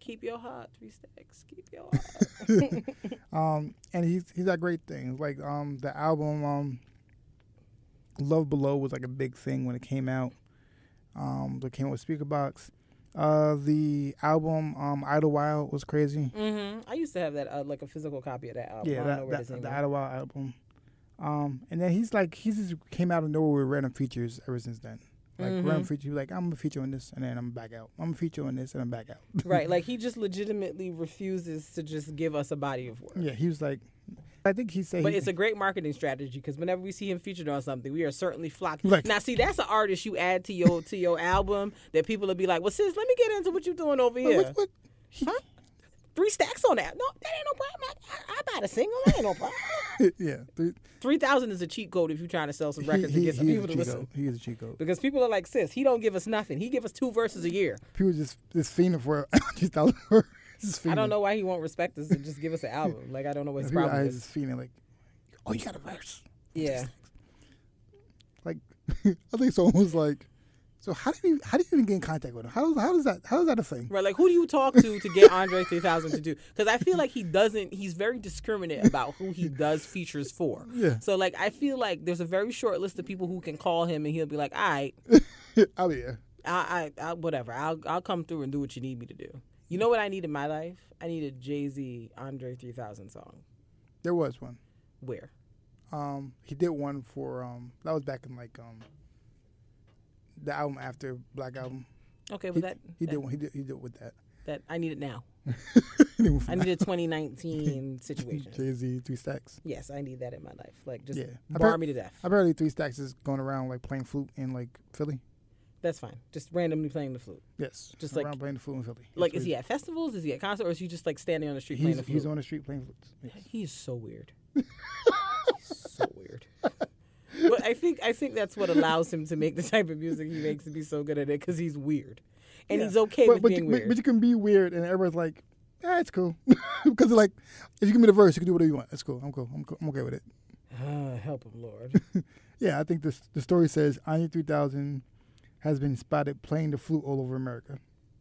Keep your heart, Three Stacks. Keep your heart. Um, and he's he's got great things. Like um, the album um, Love Below was like a big thing when it came out. Um, that came out with Speakerboxxx. Uh, the album um, Idlewild was crazy. hmm I used to have that, uh, like a physical copy of that album. I Yeah, don't know that, it the. Idlewild album. Um, and then he's like he just came out of nowhere with random features ever since then. Like Mhm. random feature, like I'm gonna feature on this, and then I'm back out. I'm gonna feature on this, and I'm back out. right. [laughs] Like, he just legitimately refuses to just give us a body of work. yeah, he was like, I think he said, But he, it's a great marketing strategy because whenever we see him featured on something, we are certainly flocking. Like- now, see, that's an artist you add to your to your album that people will be like, "Well, sis, let me get into what you're doing over here." what, what? He- Huh? Three stacks on that? No, that ain't no problem. I, I, I buy the single. That ain't no problem. [laughs] yeah, three, Three thousand is a cheat code if you're trying to sell some records he, and get some people to listen. code. He is a cheat code. Because people are like, "Sis, he don't give us nothing. He give us two verses a year." People just just fiending for two thousand words. I don't know why he won't respect us and just give us an album. [laughs] Like I don't know what his problem is. just fiending like, oh, you got a verse. Yeah. Like, [laughs] I think someone was like, so how do you how do you even get in contact with him? How how does that how is that a thing? Right, like who do you talk to to get Andre 3000 to do? Because I feel like he doesn't. He's very discriminate about who he [laughs] does features for. Yeah. So like, I feel like there's a very short list of people who can call him, and he'll be like, "All right, oh yeah. I, I, I whatever. I'll, I'll come through and do what you need me to do." You know what I need in my life? I need a Jay Z Andre 3000 song. There was one. Where? Um, he did one for um that was back in like um the album after Black Album. Okay, He, that he that, did one. He did he did with that. that I need it now. [laughs] He did one for I need a [laughs] 2019 situation. Jay Z three stacks. Yes, I need that in my life. Like just Yeah. bar me to death. Apparently three stacks is going around like playing flute in like Philly. That's fine. Just randomly playing the flute. Yes, Just around like- playing the flute in Philly. Like, That's is he at festivals? Is he at concerts? Or is he just like standing on the street He's, playing the flute? he's on the street playing flutes. Yes. He is so weird. [laughs] He's so weird. But I think I think that's what allows him to make the type of music he makes to be so good at it because he's weird, and Yeah. he's okay but, with but being you, weird. But, you can be weird, and everybody's like, "Yeah, it's cool," [laughs] because like, if you give me the verse, you can do whatever you want. It's cool. I'm cool. I'm, cool. I'm okay with it. Ah, help him, Lord. [laughs] Yeah, I think this the story says Andre 3000 has been spotted playing the flute all over America.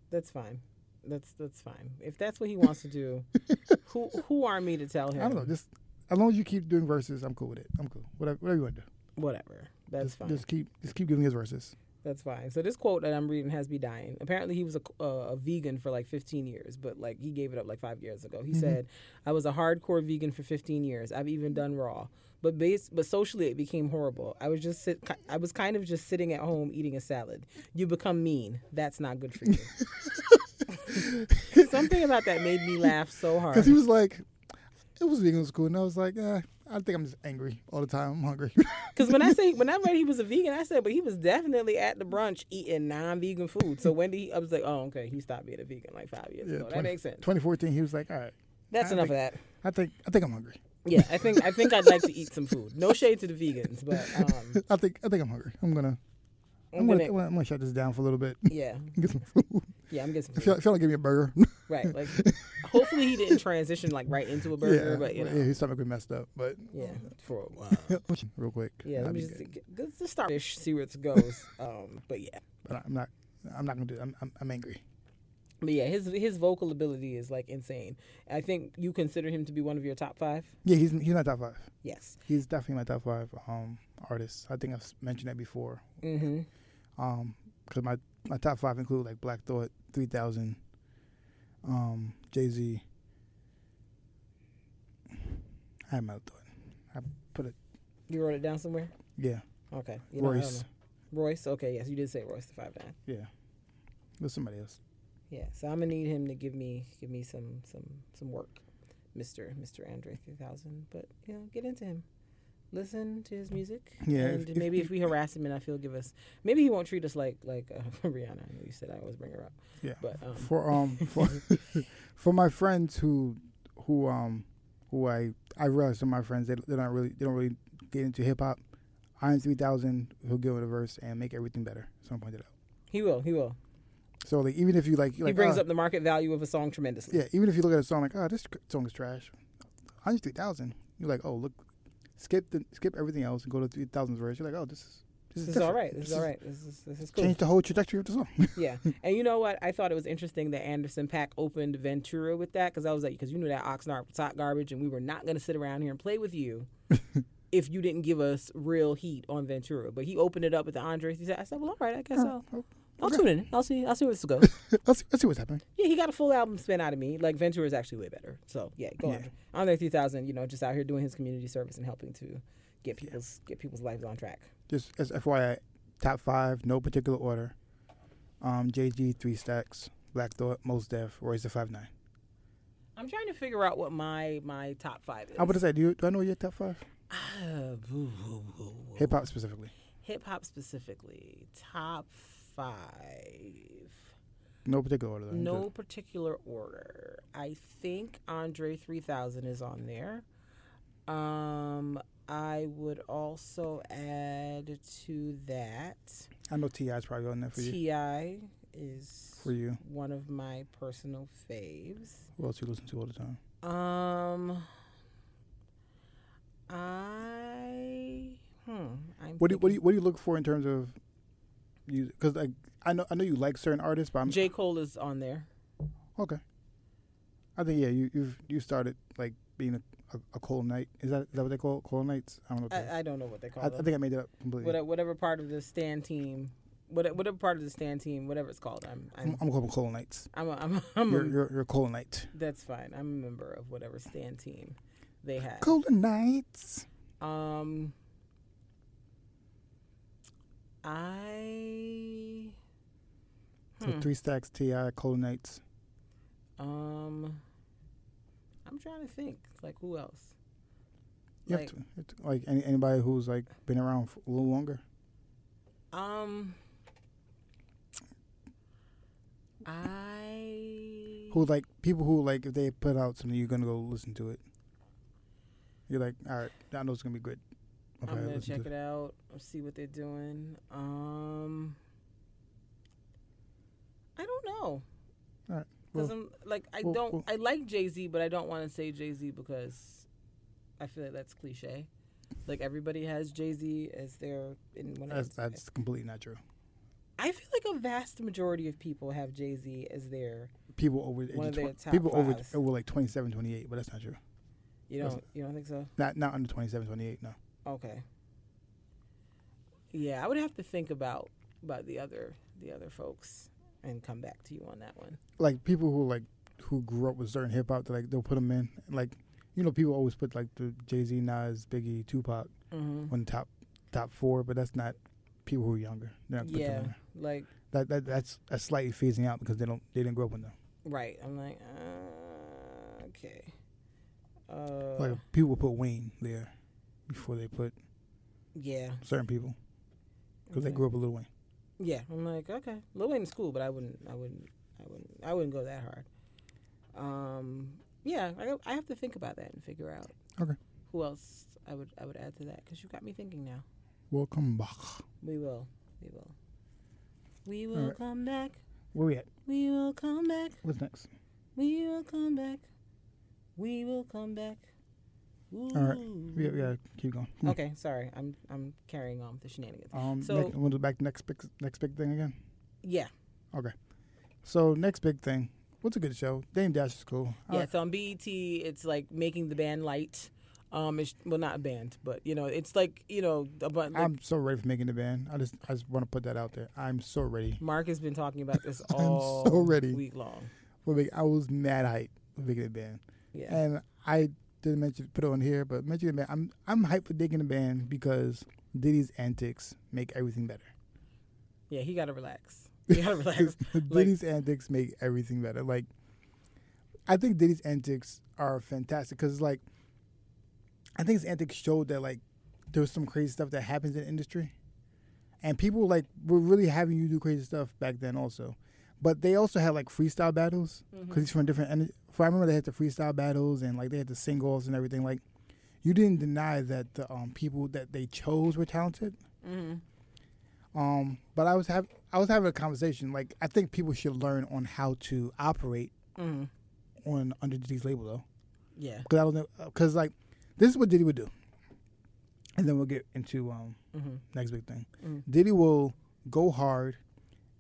That's fine. That's that's fine. If that's what he wants to do, [laughs] who who are me to tell him? I don't know. Just as long as you keep doing verses, I'm cool with it. I'm cool. Whatever, whatever you want to do. Whatever. That's just, fine. just keep just keep giving his verses. That's fine. So this quote that I'm reading has me dying. Apparently, he was a, uh, a vegan for like 15 years, but like he gave it up like five years ago. He Mhm. said, "I was a hardcore vegan for 15 years. I've even done raw, but base, but socially it became horrible. I was just sit, I was kind of just sitting at home eating a salad. You become mean. That's not good for you." [laughs] Something about that made me laugh so hard. Because he was like, it was vegan school, and I was like, eh, I think I'm just angry all the time. I'm hungry. Because when I say when I [laughs] read he was a vegan, I said, but he was definitely at the brunch eating non-vegan food. So when did he? I was like, oh, okay, he stopped being a vegan like five years Yeah, ago. That makes sense. 2014, he was like, all right, That's I enough think- of that. I think I think I'm hungry. Yeah, I think I think I'd like to eat some food. No shade to the vegans, but um, [laughs] I think I think I'm hungry. I'm gonna I'm, I'm gonna, gonna, I'm gonna shut this down for a little bit. [laughs] yeah, Get some food. yeah, I'm getting some I feel, food. I feel like give me a burger. [laughs] Right, like hopefully he didn't transition like right into a burger, yeah, but you know, yeah, his stomach was messed up. But yeah, for a while. real quick. Yeah, that'd let me just good. get, get, just start this, see where it goes. Um, but yeah, But I'm not. I'm not gonna do. It. I'm, I'm I'm angry. But yeah, his his vocal ability is like insane. I think you consider him to be one of your top five. Yeah, he's he's my top five. Yes. He's definitely my top five um artists. I think I've mentioned that before. Mm-hmm. Um, because my my top five include like Black Thought, Three Thousand, um, Jay Z. I had my thought. I put it. You wrote it down somewhere. Yeah, Okay. You know, Royce. Royce. Okay. Yes, you did say Royce the five nine. Yeah, there's somebody else. Yeah. So I'm gonna need him to give me give me some some some work, Mister Mister Andre three thousand. But you know, get into him. Listen to his music. Yeah, And if- maybe if- if, we harass him enough, he'll give us. Maybe he won't treat us like like uh, [laughs] Rihanna. I know you said I always bring her up. Yeah. But um, For um for [laughs] for my friends who who um who I I realize some of my friends they they don't really they don't really get into hip hop. Iron Three Thousand he'll give it a verse and make everything better. Someone pointed out. he will. He will. So like even if you like, he like brings ah, up the market value of a song tremendously. Yeah, even if you look at a song like, oh, this song is trash, Andre three thousand, you're like, oh, look, skip the skip everything else and go to three thousand verse. You're like, oh, this is This, this, is different. all right. This, is all right. This is this is cool. Change the whole trajectory of the song. [laughs] Yeah, and you know what? I thought it was interesting that Anderson .Paak opened Ventura with that because I was like, because you knew that Oxnard was hot garbage, and we were not going to sit around here and play with you [laughs] if you didn't give us real heat on Ventura. But he opened it up with the Andre. He said, I said, well, all right, I guess I'll, Oh, I'll okay. tune in. I'll see. I'll see where this goes. [laughs] let's, see, let's see what's happening. yeah, he got a full album spent out of me. Like Ventura is actually way better. So yeah, go Yeah. on. there, 3000, you know, just out here doing his community service and helping to get people's get people's lives on track. Just as FYI, top five, no particular order. Um, Jay Z three stacks, Black Thought, Mos Def, Royce the five nine. I'm trying to figure out what my my top five is. I would say, do you do I know your top five? Boo. Hip hop specifically. Hip hop specifically, top five. No particular order. Though. No particular order. I think Andre 3000 is on there. Um, I would also add to that I know T.I. is probably on there for you. T.I. is For you, one of my personal faves. who else you listen to all the time? Um, I hmm. I'm What do you, what do you what do you look for in terms of you? Because like I know I know you like certain artists, but I'm J Cole is on there. okay. I think yeah, you you've you started like being a, a, a Cole Knight. Is that is that what they call Cole Knights? I don't know. I, I don't know what they call I, I think I made it up completely. whatever, whatever part of the stand team, whatever, whatever part of the stand team, whatever it's called. I'm, I'm, I'm, I'm gonna call Cole Knights. I'm, a, I'm, a, I'm You're, a, you're you're Knight. that's fine. I'm a member of whatever stand team they have. Cole Knights. Um, I, So hmm, three stacks Ti Knights. um, I'm trying to think. Like who else? You Like, have to, have to- like any, anybody who's like been around a little longer. um, I Who like people who like if they put out something, you're gonna go listen to it. You're like, all right, I know it's gonna be good. I'm gonna check it out. See what they're doing. Um, I don't know. Alright, Because well- I'm like I well- don't well- I like Jay Z, but I don't want to say Jay Z because I feel like that's cliche. Like everybody has Jay Z as their in one That's that's completely not true. I feel like a vast majority of people have Jay Z as their. People over One of their 20 top people over fives. over like 27, 28, but that's not true. You don't you don't think so? Not not under 27, 28, no. Okay. Yeah, I would have to think about about the other the other folks and come back to you on that one. Like people who like who grew up with certain hip hop, like they'll put them in. Like you know, people always put like the Jay Z, Nas, Biggie, Tupac Mm-hmm. on top top four, but that's not people who are younger. Yeah, like That, that that's that's slightly phasing out because they don't they didn't grow up with them. right. I'm like, uh, okay. Uh, Like people put Wayne there before they put yeah, certain people because they grew up with Lil Wayne. Yeah, I'm like, okay, Lil Wayne's cool, but I wouldn't, I wouldn't, I wouldn't, I wouldn't go that hard. Um, yeah, I, I have to think about that and figure out. Okay. Who else I would, I would add to that because you got me thinking now. Welcome back. We will, we will, we will Alright. come back. Where we at? We will come back. What's next? We will come back. We will come back. All right. Ooh. We gotta keep going. Come on. Okay, sorry, I'm, I'm carrying on with the shenanigans. Um, So- next, want to back to next big next big thing again. Yeah, Okay. So next big thing. What's a good show? Dame Dash is cool. I Yeah, like- so on BET, it's like making the band light. Um, it's, well, not a band, but you know, it's like you know, a bunch. Like, I'm so ready for making the band. I just I just want to put that out there. I'm so ready. Mark has been talking about this [laughs] I'm all so ready. week long. For I was mad hype for making the band, Yeah, and I didn't mention put it on here, but mention the band. I'm I'm hyped for digging the band because Diddy's antics make everything better. yeah, he got to relax. [laughs] He got to relax. Diddy's antics make everything better. Like, I think Diddy's antics are fantastic because, like, I think his antics showed that like there's some crazy stuff that happens in the industry, and people like were really having you do crazy stuff back then also. But they also had like freestyle battles because mm-hmm. he's from different. I remember, they had the freestyle battles and like they had the singles and everything. Like, you didn't deny that the um, people that they chose were talented. hmm Um, but I was have I was having a conversation. Like I think people should learn on how to operate hmm on under Diddy's label though, Yeah. because I don't know because like this is what Diddy would do, and then we'll get into um hmm next big thing. Mhm. Diddy will go hard,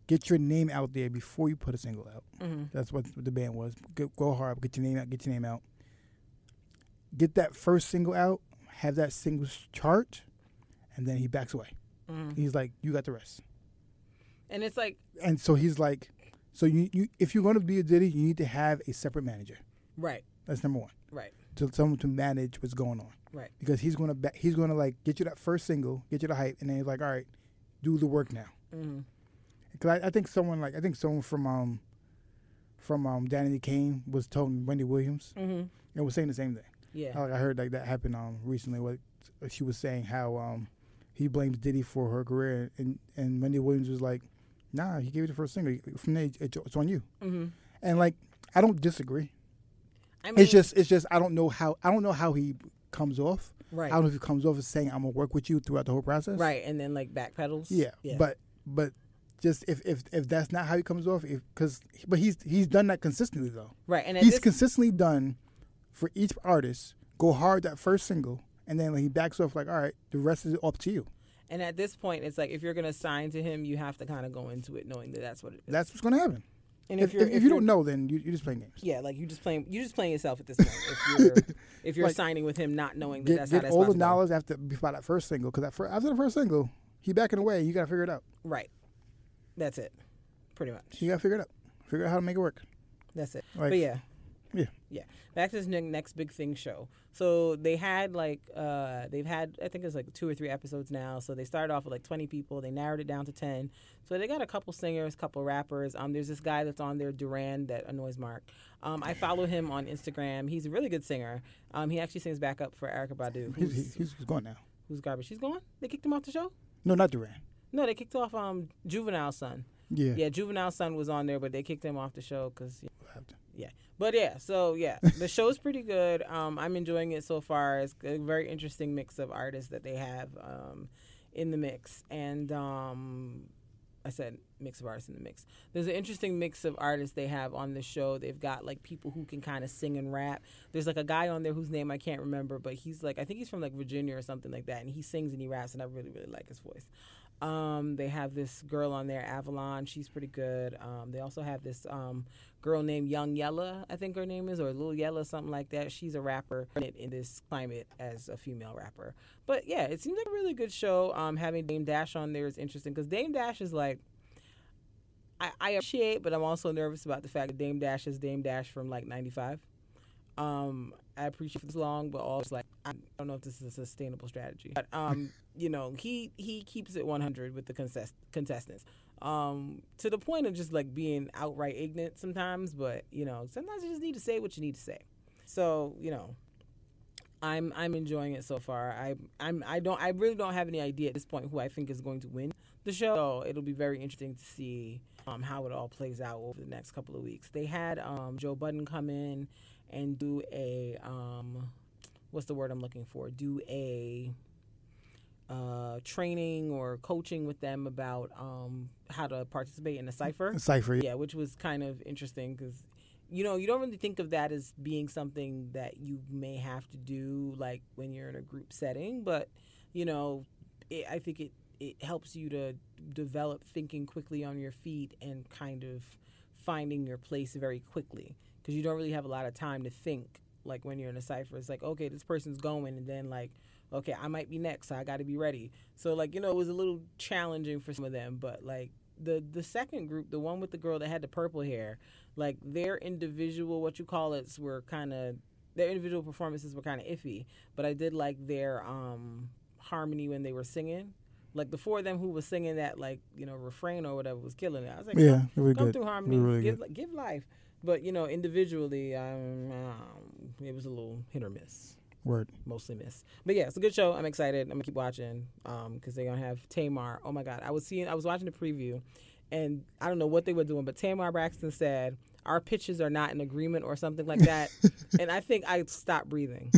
get your name out there before you put a single out. hmm That's what the band was. Go, go hard, get your name out, get your name out. Get that first single out, have that single chart, and then he backs away. hmm He's like, "You got the rest." And it's like and so he's like, so you, you if you're going to be a Diddy, you need to have a separate manager. right, That's number one. right, To someone to manage what's going on. Right. Because he's gonna ba- he's gonna like get you that first single, get you the hype, and then he's like, all right, do the work now. hmm Because I, I think someone like I think someone from um from um Danity Kane was telling Wendy Williams hmm and was saying the same thing. yeah, Like I heard like that happened um recently. What she was saying how um he blames Diddy for her career, and and Wendy Williams was like, nah, he gave you the first single. From there, it's, it's on you. hmm And like I don't disagree. I mean, it's just it's just I don't know how I don't know how he comes off. right, I don't know if he comes off as saying I'm gonna work with you throughout the whole process. right, and then like backpedals. Yeah. yeah, But but just if if if that's not how he comes off, if because but he's he's done that consistently though. right, and He's this, consistently done for each artist go hard that first single and then he backs off like all right the rest is up to you. and at this point, it's like if you're gonna sign to him, you have to kind of go into it knowing that that's what it is. That's what's gonna happen. and If, if, you're if, you don't know, then you, you're just playing games. Yeah, like you just playing you just playing yourself at this point. If you're [laughs] if you're Like, signing with him, not knowing that Get, that's how get that's all the supposed to go. knowledge after before that first single because after the first single he backing away. You gotta figure it out. Right. That's it. Pretty much. You gotta figure it out. Figure out how to make it work. That's it. Like, but yeah. yeah. Yeah. Back to this next big thing show. So they had like uh they've had I think it's like two or three episodes now. So they started off with like 20 people. They narrowed it down to 10. So they got a couple singers, couple rappers. Um there's this guy that's on there Duran that annoys Mark. Um I follow him on Instagram. He's a really good singer. Um he actually sings backup for Erykah Badu. He's, Who's, he's, he's he's going now. who's garbage. She's going? They kicked him off the show? No, not Duran. No, they kicked off um Juvenile's son. Yeah. Yeah, Juvenile's son was on there, but they kicked him off the show because We'll have to. Yeah. But yeah, so yeah, [laughs] the show's pretty good. Um, I'm enjoying it so far. It's a very interesting mix of artists that they have um, in the mix, and um, I said mix of artists in the mix. There's an interesting mix of artists they have on the show. They've got like people who can kind of sing and rap. There's like a guy on there whose name I can't remember, but he's like I think he's from like Virginia or something like that, and he sings and he raps, and I really really like his voice. Um, they have this girl on there, Avalon. She's pretty good. Um, they also have this um, girl named Young Yella, I think her name is, or Little Yella, something like that. She's a rapper in this climate as a female rapper. But yeah, it seems like a really good show. Um, having Dame Dash on there is interesting because Dame Dash is like, I, I appreciate, but I'm also nervous about the fact that Dame Dash is Dame Dash from like '95. Um, I appreciate this long, but also like I don't know if this is a sustainable strategy. But um, you know, he he keeps it 100 with the contest- contestants. Um, to the point of just like being outright ignorant sometimes, but you know, sometimes you just need to say what you need to say. So you know, I'm I'm enjoying it so far. I I'm I don't I really don't have any idea at this point who I think is going to win the show. So it'll be very interesting to see um, how it all plays out over the next couple of weeks. They had um, Joe Budden come in and do a um, what's the word I'm looking for? Do a uh, training or coaching with them about um, how to participate in a cipher. Cipher, yeah, which was kind of interesting because you know you don't really think of that as being something that you may have to do like when you're in a group setting, but you know, it, I think it it helps you to develop thinking quickly on your feet and kind of finding your place very quickly because you don't really have a lot of time to think like when you're in a cipher it's like okay this person's going and then like okay i might be next so i got to be ready so like you know it was a little challenging for some of them but like the the second group the one with the girl that had the purple hair like their individual what you call it were kind of their individual performances were kind of iffy but i did like their um harmony when they were singing like the four of them who was singing that like you know refrain or whatever was killing it i was like yeah, come, come good. through harmony Really give, good. give life but you know, individually, um, um, it was a little hit or miss. Word. Mostly miss. But yeah, it's a good show. I'm excited. I'm gonna keep watching because um, they're gonna have Tamar. Oh my God, I was seeing. I was watching the preview, and I don't know what they were doing, but Tamar Braxton said our pitches are not in agreement or something like that. [laughs] and I think I stopped breathing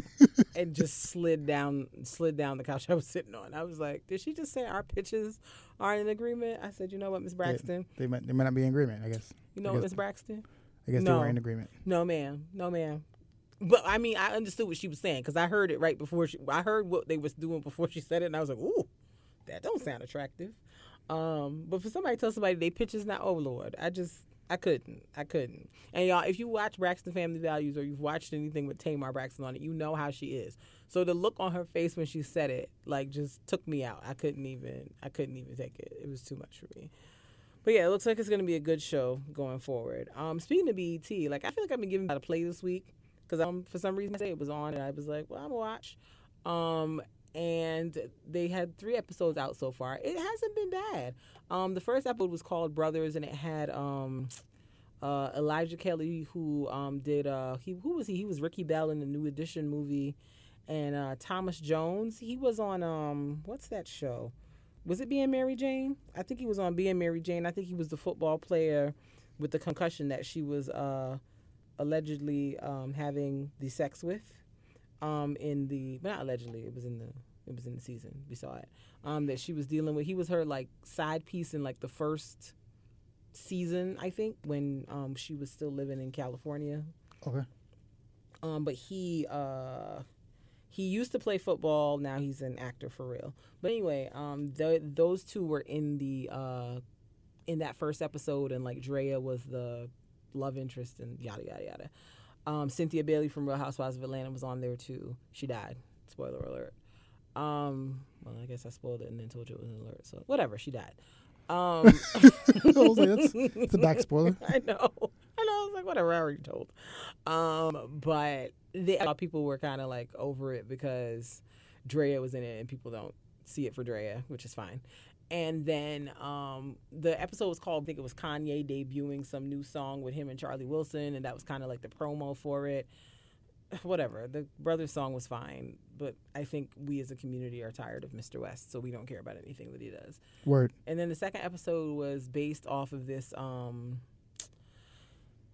and just slid down, slid down the couch I was sitting on. I was like, did she just say our pitches aren't in agreement? I said, you know what, Miss Braxton, They might they might not be in agreement. I guess. you know what, Miss Braxton. I guess No. they were in agreement. No, ma'am. No, ma'am. But I mean, I understood what she was saying because I heard it right before she. I heard what they was doing before she said it, and I was like, "Ooh, that don't sound attractive." Um, but for somebody to tell somebody they pitches not, oh lord, I just I couldn't, I couldn't. And y'all, if you watch Braxton Family Values or you've watched anything with Tamar Braxton on it, you know how she is. So the look on her face when she said it, like, just took me out. I couldn't even, I couldn't even take it. It was too much for me. But yeah, it looks like it's to be a good show going forward. Um, speaking of BET, like I feel like I've been giving it a play this week because um, for some reason it was on and I was like, well, I'm gonna watch. Um, and they had three episodes out so far. It hasn't been bad. Um, the first episode was called Brothers, and it had um, uh, Elijah Kelley who um, did uh, he who was he? He was Ricky Bell in the New Edition movie, and uh, Thomas Jones. He was on um, what's that show? Was it Being Mary Jane? I think he was on Being Mary Jane. I think he was the football player with the concussion that she was uh, allegedly um, having the sex with um, in the but not allegedly it was in the it was in the season we saw it um, that she was dealing with he was her like side piece in like the first season I think when um, she was still living in California Okay. um, but he uh, he used to play football. Now he's an actor for real. But anyway, um, th- those two were in the uh, in that first episode, and like Drea was the love interest, and yada yada yada. Um, Cynthia Bailey from Real Housewives of Atlanta was on there too. She died. Spoiler alert. Um, well, I guess I spoiled it and then told you it was an alert. So whatever, she died. Um, [laughs] like, that's, that's a back spoiler. [laughs] I know. I know. I was like, whatever, I already told. Um, but they, a lot of people were kind of like over it because Drea was in it and people don't see it for Drea, which is fine. And then um, the episode was called, I think it was Kanye debuting some new song with him and Charlie Wilson, and that was kind of like the promo for it. [sighs] Whatever. The Brothers song was fine, but I think we as a community are tired of Mr. West, so we don't care about anything that he does. Word. And then the second episode was based off of this um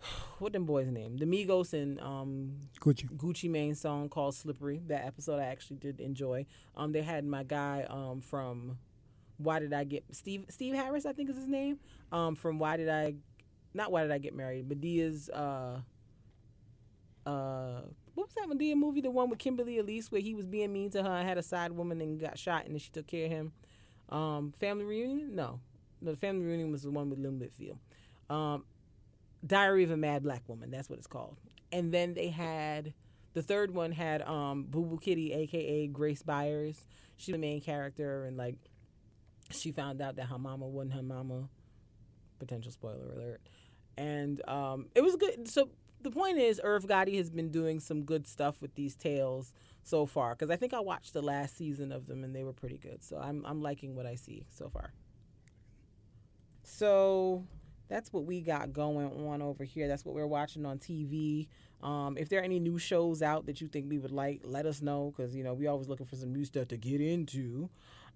[sighs] what them boys name? The Migos and um Gucci. Gucci Mane song called Slippery. That episode I actually did enjoy. Um they had my guy um from Why Did I Get Steve Steve Harris, I think is his name. Um from Why Did I not Why Did I Get Married? Madea's uh uh what was that Madea movie? The one with Kimberly Elise where he was being mean to her and had a side woman and got shot and then she took care of him. Um, family reunion? No, no. The family reunion was the one with Lynn Whitfield. Um, Diary of a Mad Black Woman. That's what it's called. And then they had the third one had um, Boo Boo Kitty, aka Grace Byers. She's the main character, and like she found out that her mama wasn't her mama. Potential spoiler alert. And um, it was good. So the point is, Irv Gotti has been doing some good stuff with these tales so far because I think I watched the last season of them and they were pretty good. So I'm I'm liking what I see so far. So that's what we got going on over here. That's what we're watching on TV. Um, if there are any new shows out that you think we would like, let us know because you know we always looking for some new stuff to get into.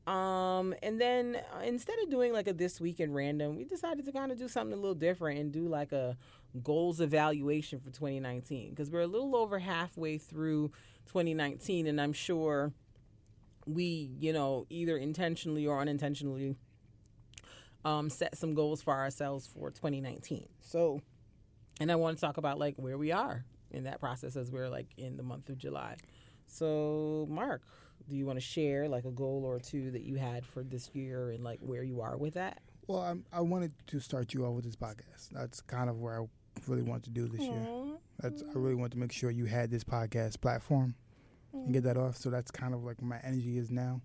Um, and then uh, instead of doing like a this week in random, we decided to kind of do something a little different and do like a goals evaluation for 2019 because we're a little over halfway through 2019, and I'm sure we, you know, either intentionally or unintentionally um, set some goals for ourselves for 2019. So, and I want to talk about like where we are in that process as we're like in the month of July. So, Mark, do you want to share like a goal or two that you had for this year and like where you are with that? Well, I'm, I wanted to start you off with this podcast. That's kind of where I really want to do this year. That's I really want to make sure you had this podcast platform and get that off. So that's kind of like my energy is now.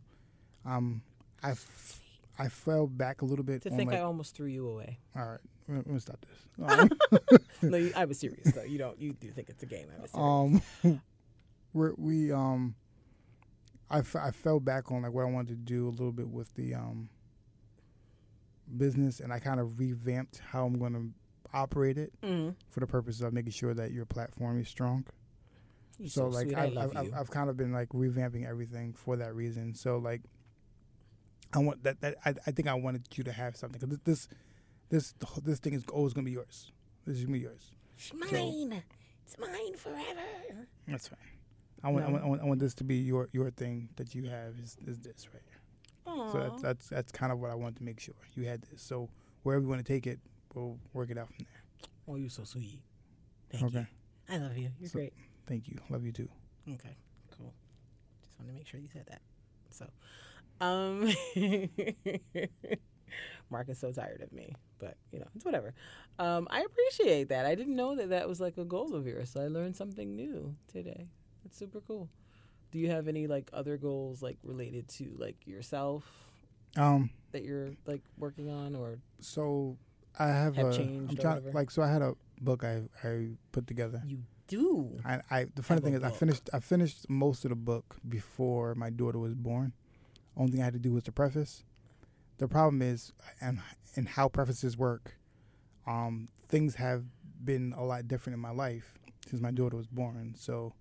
Um, I, f- I fell back a little bit. To think like, I almost threw you away. all right, let me stop this. [laughs] Um, no, you, I was serious though. You don't. You do think it's a game. I was serious. [laughs] um, [laughs] we're, we um, I, f- I fell back on like what I wanted to do a little bit with the um business, and I kind of revamped how I'm going to operate it mm. for the purpose of making sure that your platform is strong. You're so, like sweet. I, I love I, you. I've kind of been like revamping everything for that reason. So like I want that that I, I think I wanted you to have something because this this this thing is always gonna be yours. This is gonna be yours. It's mine. It's mine forever. That's fine. I want, I want I want I want this to be your your thing that you have is, is this right here. Aww. So that's that's that's kind of what I want to make sure you had this. So wherever you want to take it, we'll work it out from there. oh, you're so sweet. Thank okay. you. I love you. You're So- great. Thank you. Love you too. Okay, cool. Just wanted to make sure you said that. So, um, [laughs] Mark is so tired of me, but you know, it's whatever. Um, I appreciate that. I didn't know that that was like a goal of yours, so I learned something new today. That's super cool. Do you have any like other goals like related to like yourself Um. that you're like working on or So I have, Have a. changed I'm trying like so I had a book I I put together. you do? I, I the funny thing is I finished I finished most of the book before my daughter was born. Only thing I had to do was the preface. The problem is and and how prefaces work. Um, things have been a lot different in my life since my daughter was born. So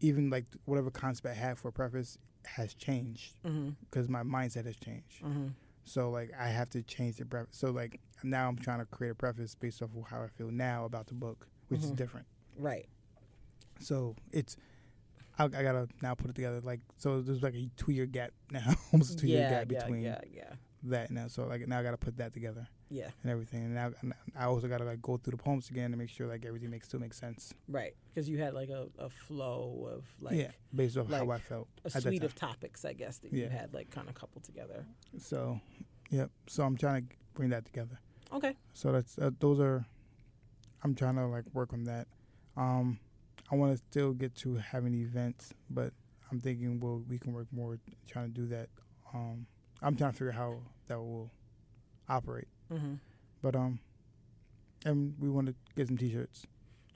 even like whatever concept I had for preface has changed Mm-hmm. because my mindset has changed. Mm-hmm. So like I have to change the preface. So like now I'm trying to create a preface based off of how I feel now about the book, which is Mhm. different. Right. So it's I, I gotta now put it together. Like so, there's like a two year gap now, [laughs] almost a two year yeah, gap yeah, between yeah, yeah, that now. So like now I gotta put that together yeah. and everything. And now and I also gotta like go through the poems again to make sure like everything makes still makes sense. Right, because you had like a, a flow of like yeah, based off how I felt a suite of topics, I guess, that you had like kind of coupled together. So, yep. So I'm trying to bring that together. Okay. So that's uh, those are. I'm trying to like work on that. Um, I want to still get to having events, but I'm thinking well we can work more trying to do that. Um, I'm trying to figure out how that will operate. Mm-hmm. But um, and we want to get some T-shirts.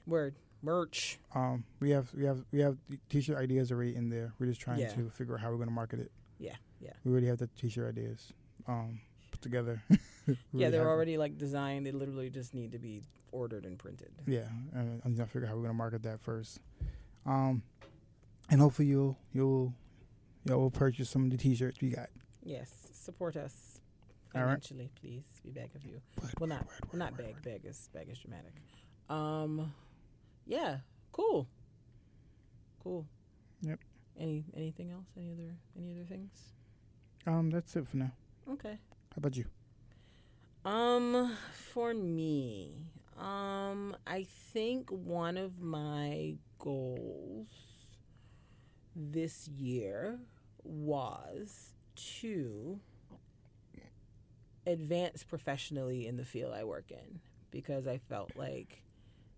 Word merch. Um, we have we have we have T-shirt ideas already in there. We're just trying Yeah. to figure out how we're going to market it. Yeah, yeah. We already have the T-shirt ideas um put together. [laughs] Yeah, they're already like designed. They literally just need to be ordered and printed. Yeah, and I'm to figure out how we're gonna market that first. Um, and hopefully you'll you'll you'll purchase some of the T-shirts we got. Yes, support us All right. financially, please. We beg of you. Well, not well, not beg. Beg is beg is dramatic. Um, yeah, cool, cool. Yep. Any anything else? Any other any other things? Um, that's it for now. Okay. How about you? Um, for me, um, I think one of my goals this year was to advance professionally in the field I work in because I felt like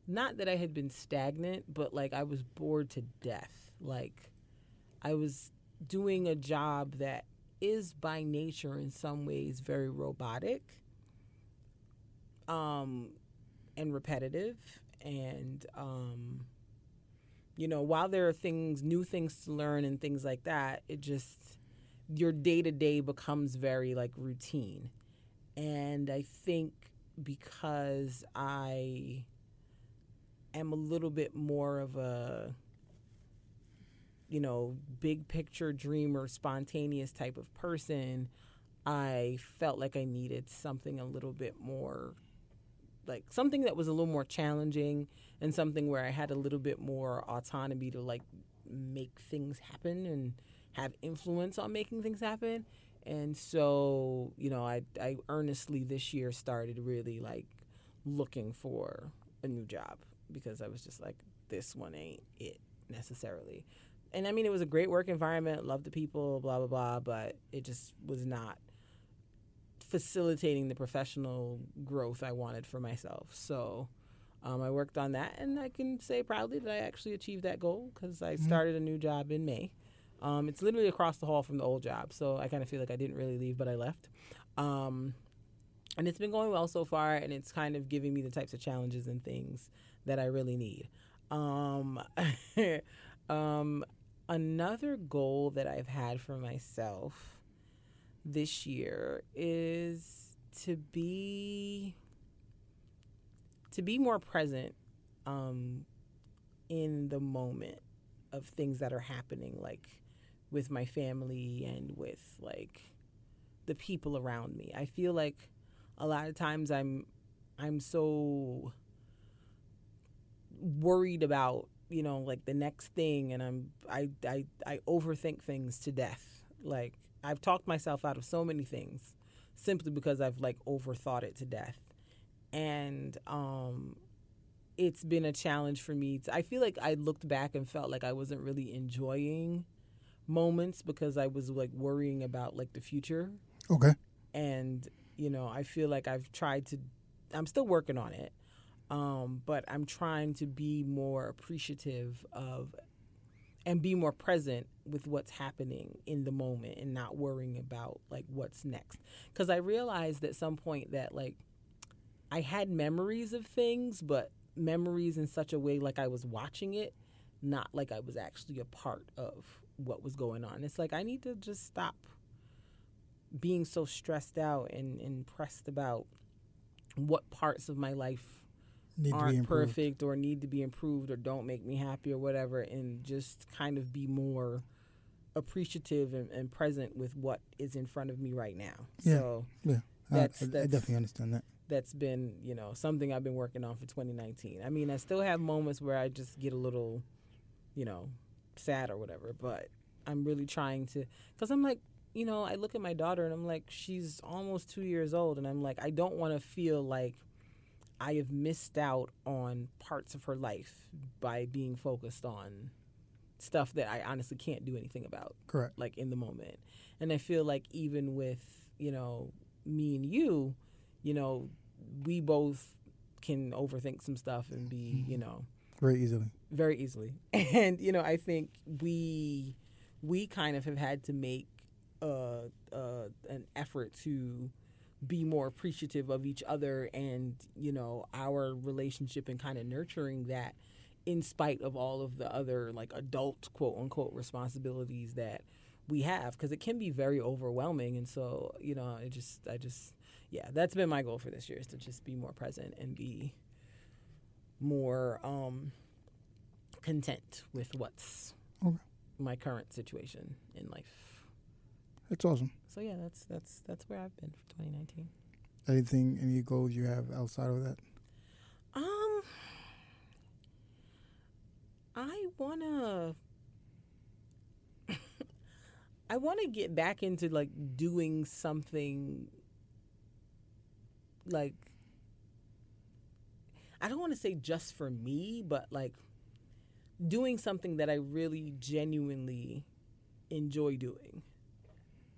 not that I had been stagnant, but like I was bored to death. Like I was doing a job that is by nature in some ways very robotic um and repetitive and um you know while there are things new things to learn and things like that it just your day to day becomes very like routine and i think because i am a little bit more of a you know big picture dreamer spontaneous type of person i felt like i needed something a little bit more like something that was a little more challenging and something where I had a little bit more autonomy to like make things happen and have influence on making things happen. And so, you know, I I earnestly this year started really like looking for a new job because I was just like this one ain't it necessarily. And I mean, it was a great work environment, loved the people, blah blah blah, but it just was not facilitating the professional growth I wanted for myself. So um, I worked on that, and I can say proudly that I actually achieved that goal because I mm-hmm. started a new job in May. Um, it's literally across the hall from the old job, so I kind of feel like I didn't really leave, but I left. Um, and it's been going well so far, and it's kind of giving me the types of challenges and things that I really need. Um, [laughs] um, another goal that I've had for myself this year is to be to be more present um, in the moment of things that are happening like with my family and with like the people around me. I feel like a lot of times I'm I'm so worried about, you know, like the next thing and I'm I I I overthink things to death. Like I've talked myself out of so many things simply because I've like overthought it to death. And um it's been a challenge for me. To, I feel like I looked back and felt like I wasn't really enjoying moments because I was like worrying about like the future. Okay. And you know, I feel like I've tried to I'm still working on it. Um, but I'm trying to be more appreciative of and be more present with what's happening in the moment and not worrying about like what's next because i realized at some point that like i had memories of things but memories in such a way like i was watching it not like i was actually a part of what was going on. It's like i need to just stop being so stressed out and, and pressed about what parts of my life need aren't perfect or need to be improved or don't make me happy or whatever and just kind of be more appreciative and, and present with what is in front of me right now. Yeah. So yeah. That's, I, that's, I definitely understand that. that's been you know something i've been working on for 2019 i mean i still have moments where i just get a little you know sad or whatever but i'm really trying to because i'm like you know i look at my daughter and i'm like she's almost two years old and i'm like i don't want to feel like I have missed out on parts of her life by being focused on stuff that I honestly can't do anything about. Correct. Like in the moment. And I feel like even with, you know, me and you, you know, we both can overthink some stuff and be, mm-hmm. you know, very easily. Very easily. [laughs] And, you know, I think we we kind of have had to make uh, uh, an effort to be more appreciative of each other and you know our relationship and kind of nurturing that in spite of all of the other like adult quote unquote responsibilities that we have because it can be very overwhelming and so you know it just i just yeah that's been my goal for this year is to just be more present and be more um content with what's okay. my current situation in life That's awesome. So yeah, that's that's that's where I've been for 2019. Anything, any goals you have outside of that? Um, I wanna. [laughs] I want to get back into like doing something like I don't want to say just for me, but like doing something that I really genuinely enjoy doing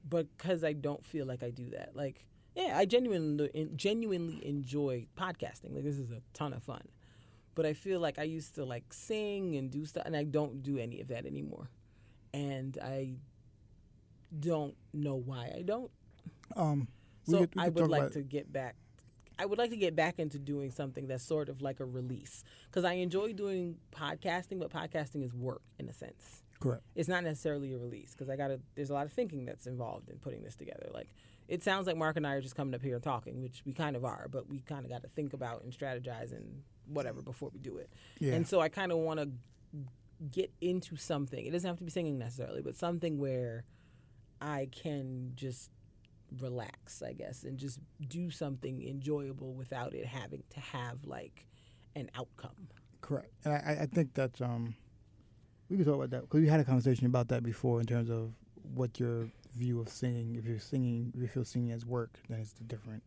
because I don't feel like I do that. Like Yeah, I genuinely genuinely enjoy podcasting. Like this is a ton of fun. But I feel like I used to like sing and do stuff, and I don't do any of that anymore. And I don't know why I don't. Um, we So could- we I would like about- to get back. I would like to get back into doing something that's sort of like a release because I enjoy doing podcasting, but podcasting is work in a sense. Correct. It's not necessarily a release because I got to. There's a lot of thinking that's involved in putting this together. Like it sounds like Mark and I are just coming up here and talking, which we kind of are, but we kind of got to think about and strategize and whatever before we do it. Yeah. And so I kind of want to get into something. It doesn't have to be singing necessarily, but something where I can just relax, I guess, and just do something enjoyable without it having to have like an outcome. Correct. And I, I- think that's um, we could talk about that because we had a conversation about that before in terms of what your view of singing. If you're singing, if you feel singing as work, then it's different.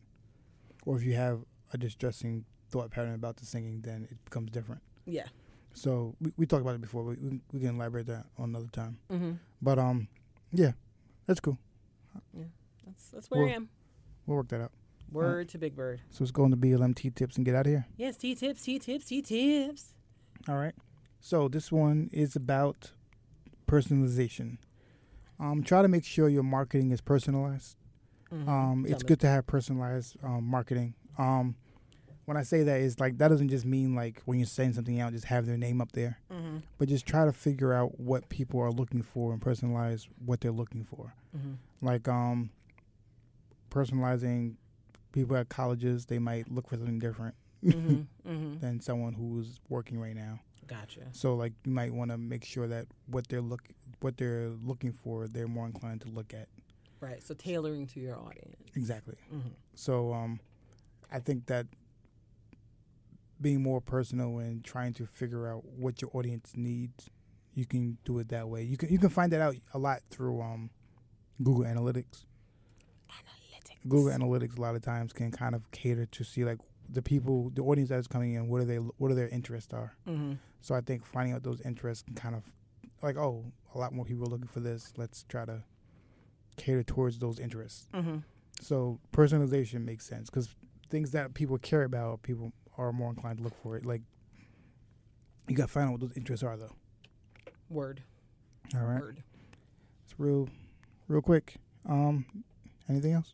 Or if you have a distressing thought pattern about the singing, then it becomes different. Yeah. So we, we talked about it before. We, we we can elaborate that on another time. Mm-hmm. But um, yeah, that's cool. That's that's where I am. We'll work that out. Word to Big Bird. So let's go into BLMT tips and get out of here. Yes, T tips, T tips, T tips. All right. So this one is about personalization. Um, try to make sure your marketing is personalized. Mhm. Um, it's good to have personalized um, marketing. Um, when I say that, is like that doesn't just mean like when you're saying something out, just have their name up there, Mhm. but just try to figure out what people are looking for and personalize what they're looking for. Mhm. Like um, personalizing people at colleges, they might look for something different Mhm. [laughs] Mhm. than someone who's working right now. Gotcha. So like you might want to make sure that what they're look what they're looking for, they're more inclined to look at. Right. So tailoring to your audience. Exactly. Mhm. So um, I think that being more personal and trying to figure out what your audience needs, you can do it that way. You can you can find that out a lot through um, Google Analytics. Analytics. Google Analytics a lot of times can kind of cater to see like the people, the audience that's coming in, what are they, what are their interests are. Mm-hmm. So I think finding out those interests can kind of like, oh, a lot more people are looking for this. Let's try to cater towards those interests. Mm-hmm. So personalization makes sense because things that people care about, people are more inclined to look for it. Like you got to find out what those interests are, though. Word. All right, Word. it's real, real quick. Um, anything else?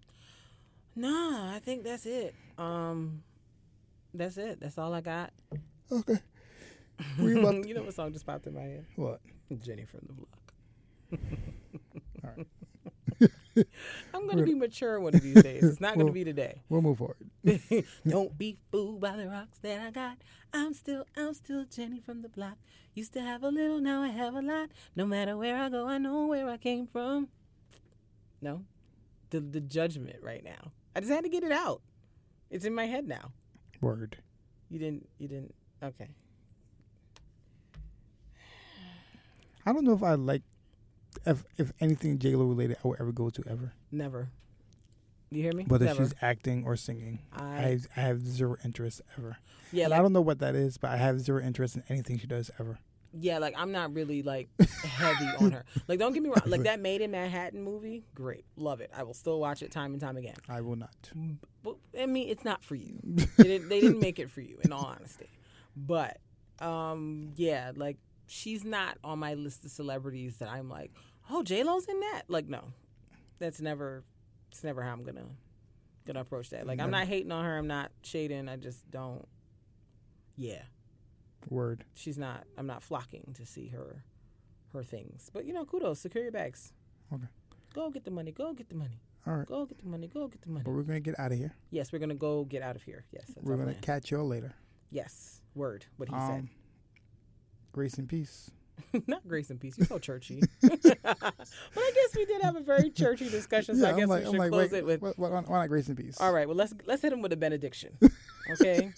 Nah, I think that's it. Um, that's it. That's all I got. Okay. [laughs] To- you know what song just popped in my head? What? Jenny from the Block. [laughs] All right. [laughs] I'm gonna be mature one of these days. It's not gonna Well- be today. We'll move forward. Don't be fooled by the rocks that I got. I'm still, I'm still Jenny from the block. Used to have a little, now I have a lot. No matter where I go, I know where I came from. No, the the judgment right now. I just had to get it out. It's in my head now. Word. You didn't, you didn't. Okay. I don't know if I like if if anything J Lo related I would ever go to ever. Never. You hear me? Whether Never. she's acting or singing, I I, I have zero interest ever. yeah, like I don't know what that is, but I have zero interest in anything she does ever. Yeah, like I'm not really like [laughs] heavy on her. Like don't get me wrong, like that Maid in Manhattan movie, great, love it. I will still watch it time and time again. I will not. But I mean, it's not for you. [laughs] They didn't, they didn't make it for you, in all honesty. But um, yeah, like she's not on my list of celebrities that I'm like, oh, J Lo's in that. Like no, that's never, it's never how I'm gonna gonna approach that. Like I'm not hating on her. I'm not shading. I just don't. Yeah, Word. she's not. I'm not flocking to see her, her things. But you know, kudos. Secure your bags. Okay. Go get the money. Go get the money. All right. Go get the money. Go get the money. But we're gonna get out of here. Yes, we're gonna go get out of here. Yes, we're gonna plan. catch y'all later. Yes, word. What he Um, grace and peace. [laughs] Not grace and peace. You're so churchy. [laughs] [laughs] but I guess we did have a very churchy discussion, so I I'm guess like, we should like, close wait, it with. why, why not grace and peace? All right. Well, let's let's hit him with a benediction. Okay.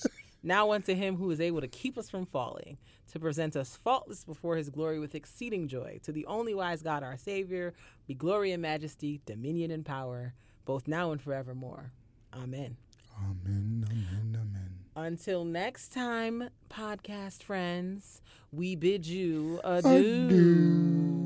Now unto him who is able to keep us from falling, to present us faultless before his glory with exceeding joy. To the only wise God, our Savior, be glory and majesty, dominion and power, both now and forevermore. Amen. Amen. Amen. Amen. Until next time, podcast friends, we bid you Adieu. adieu.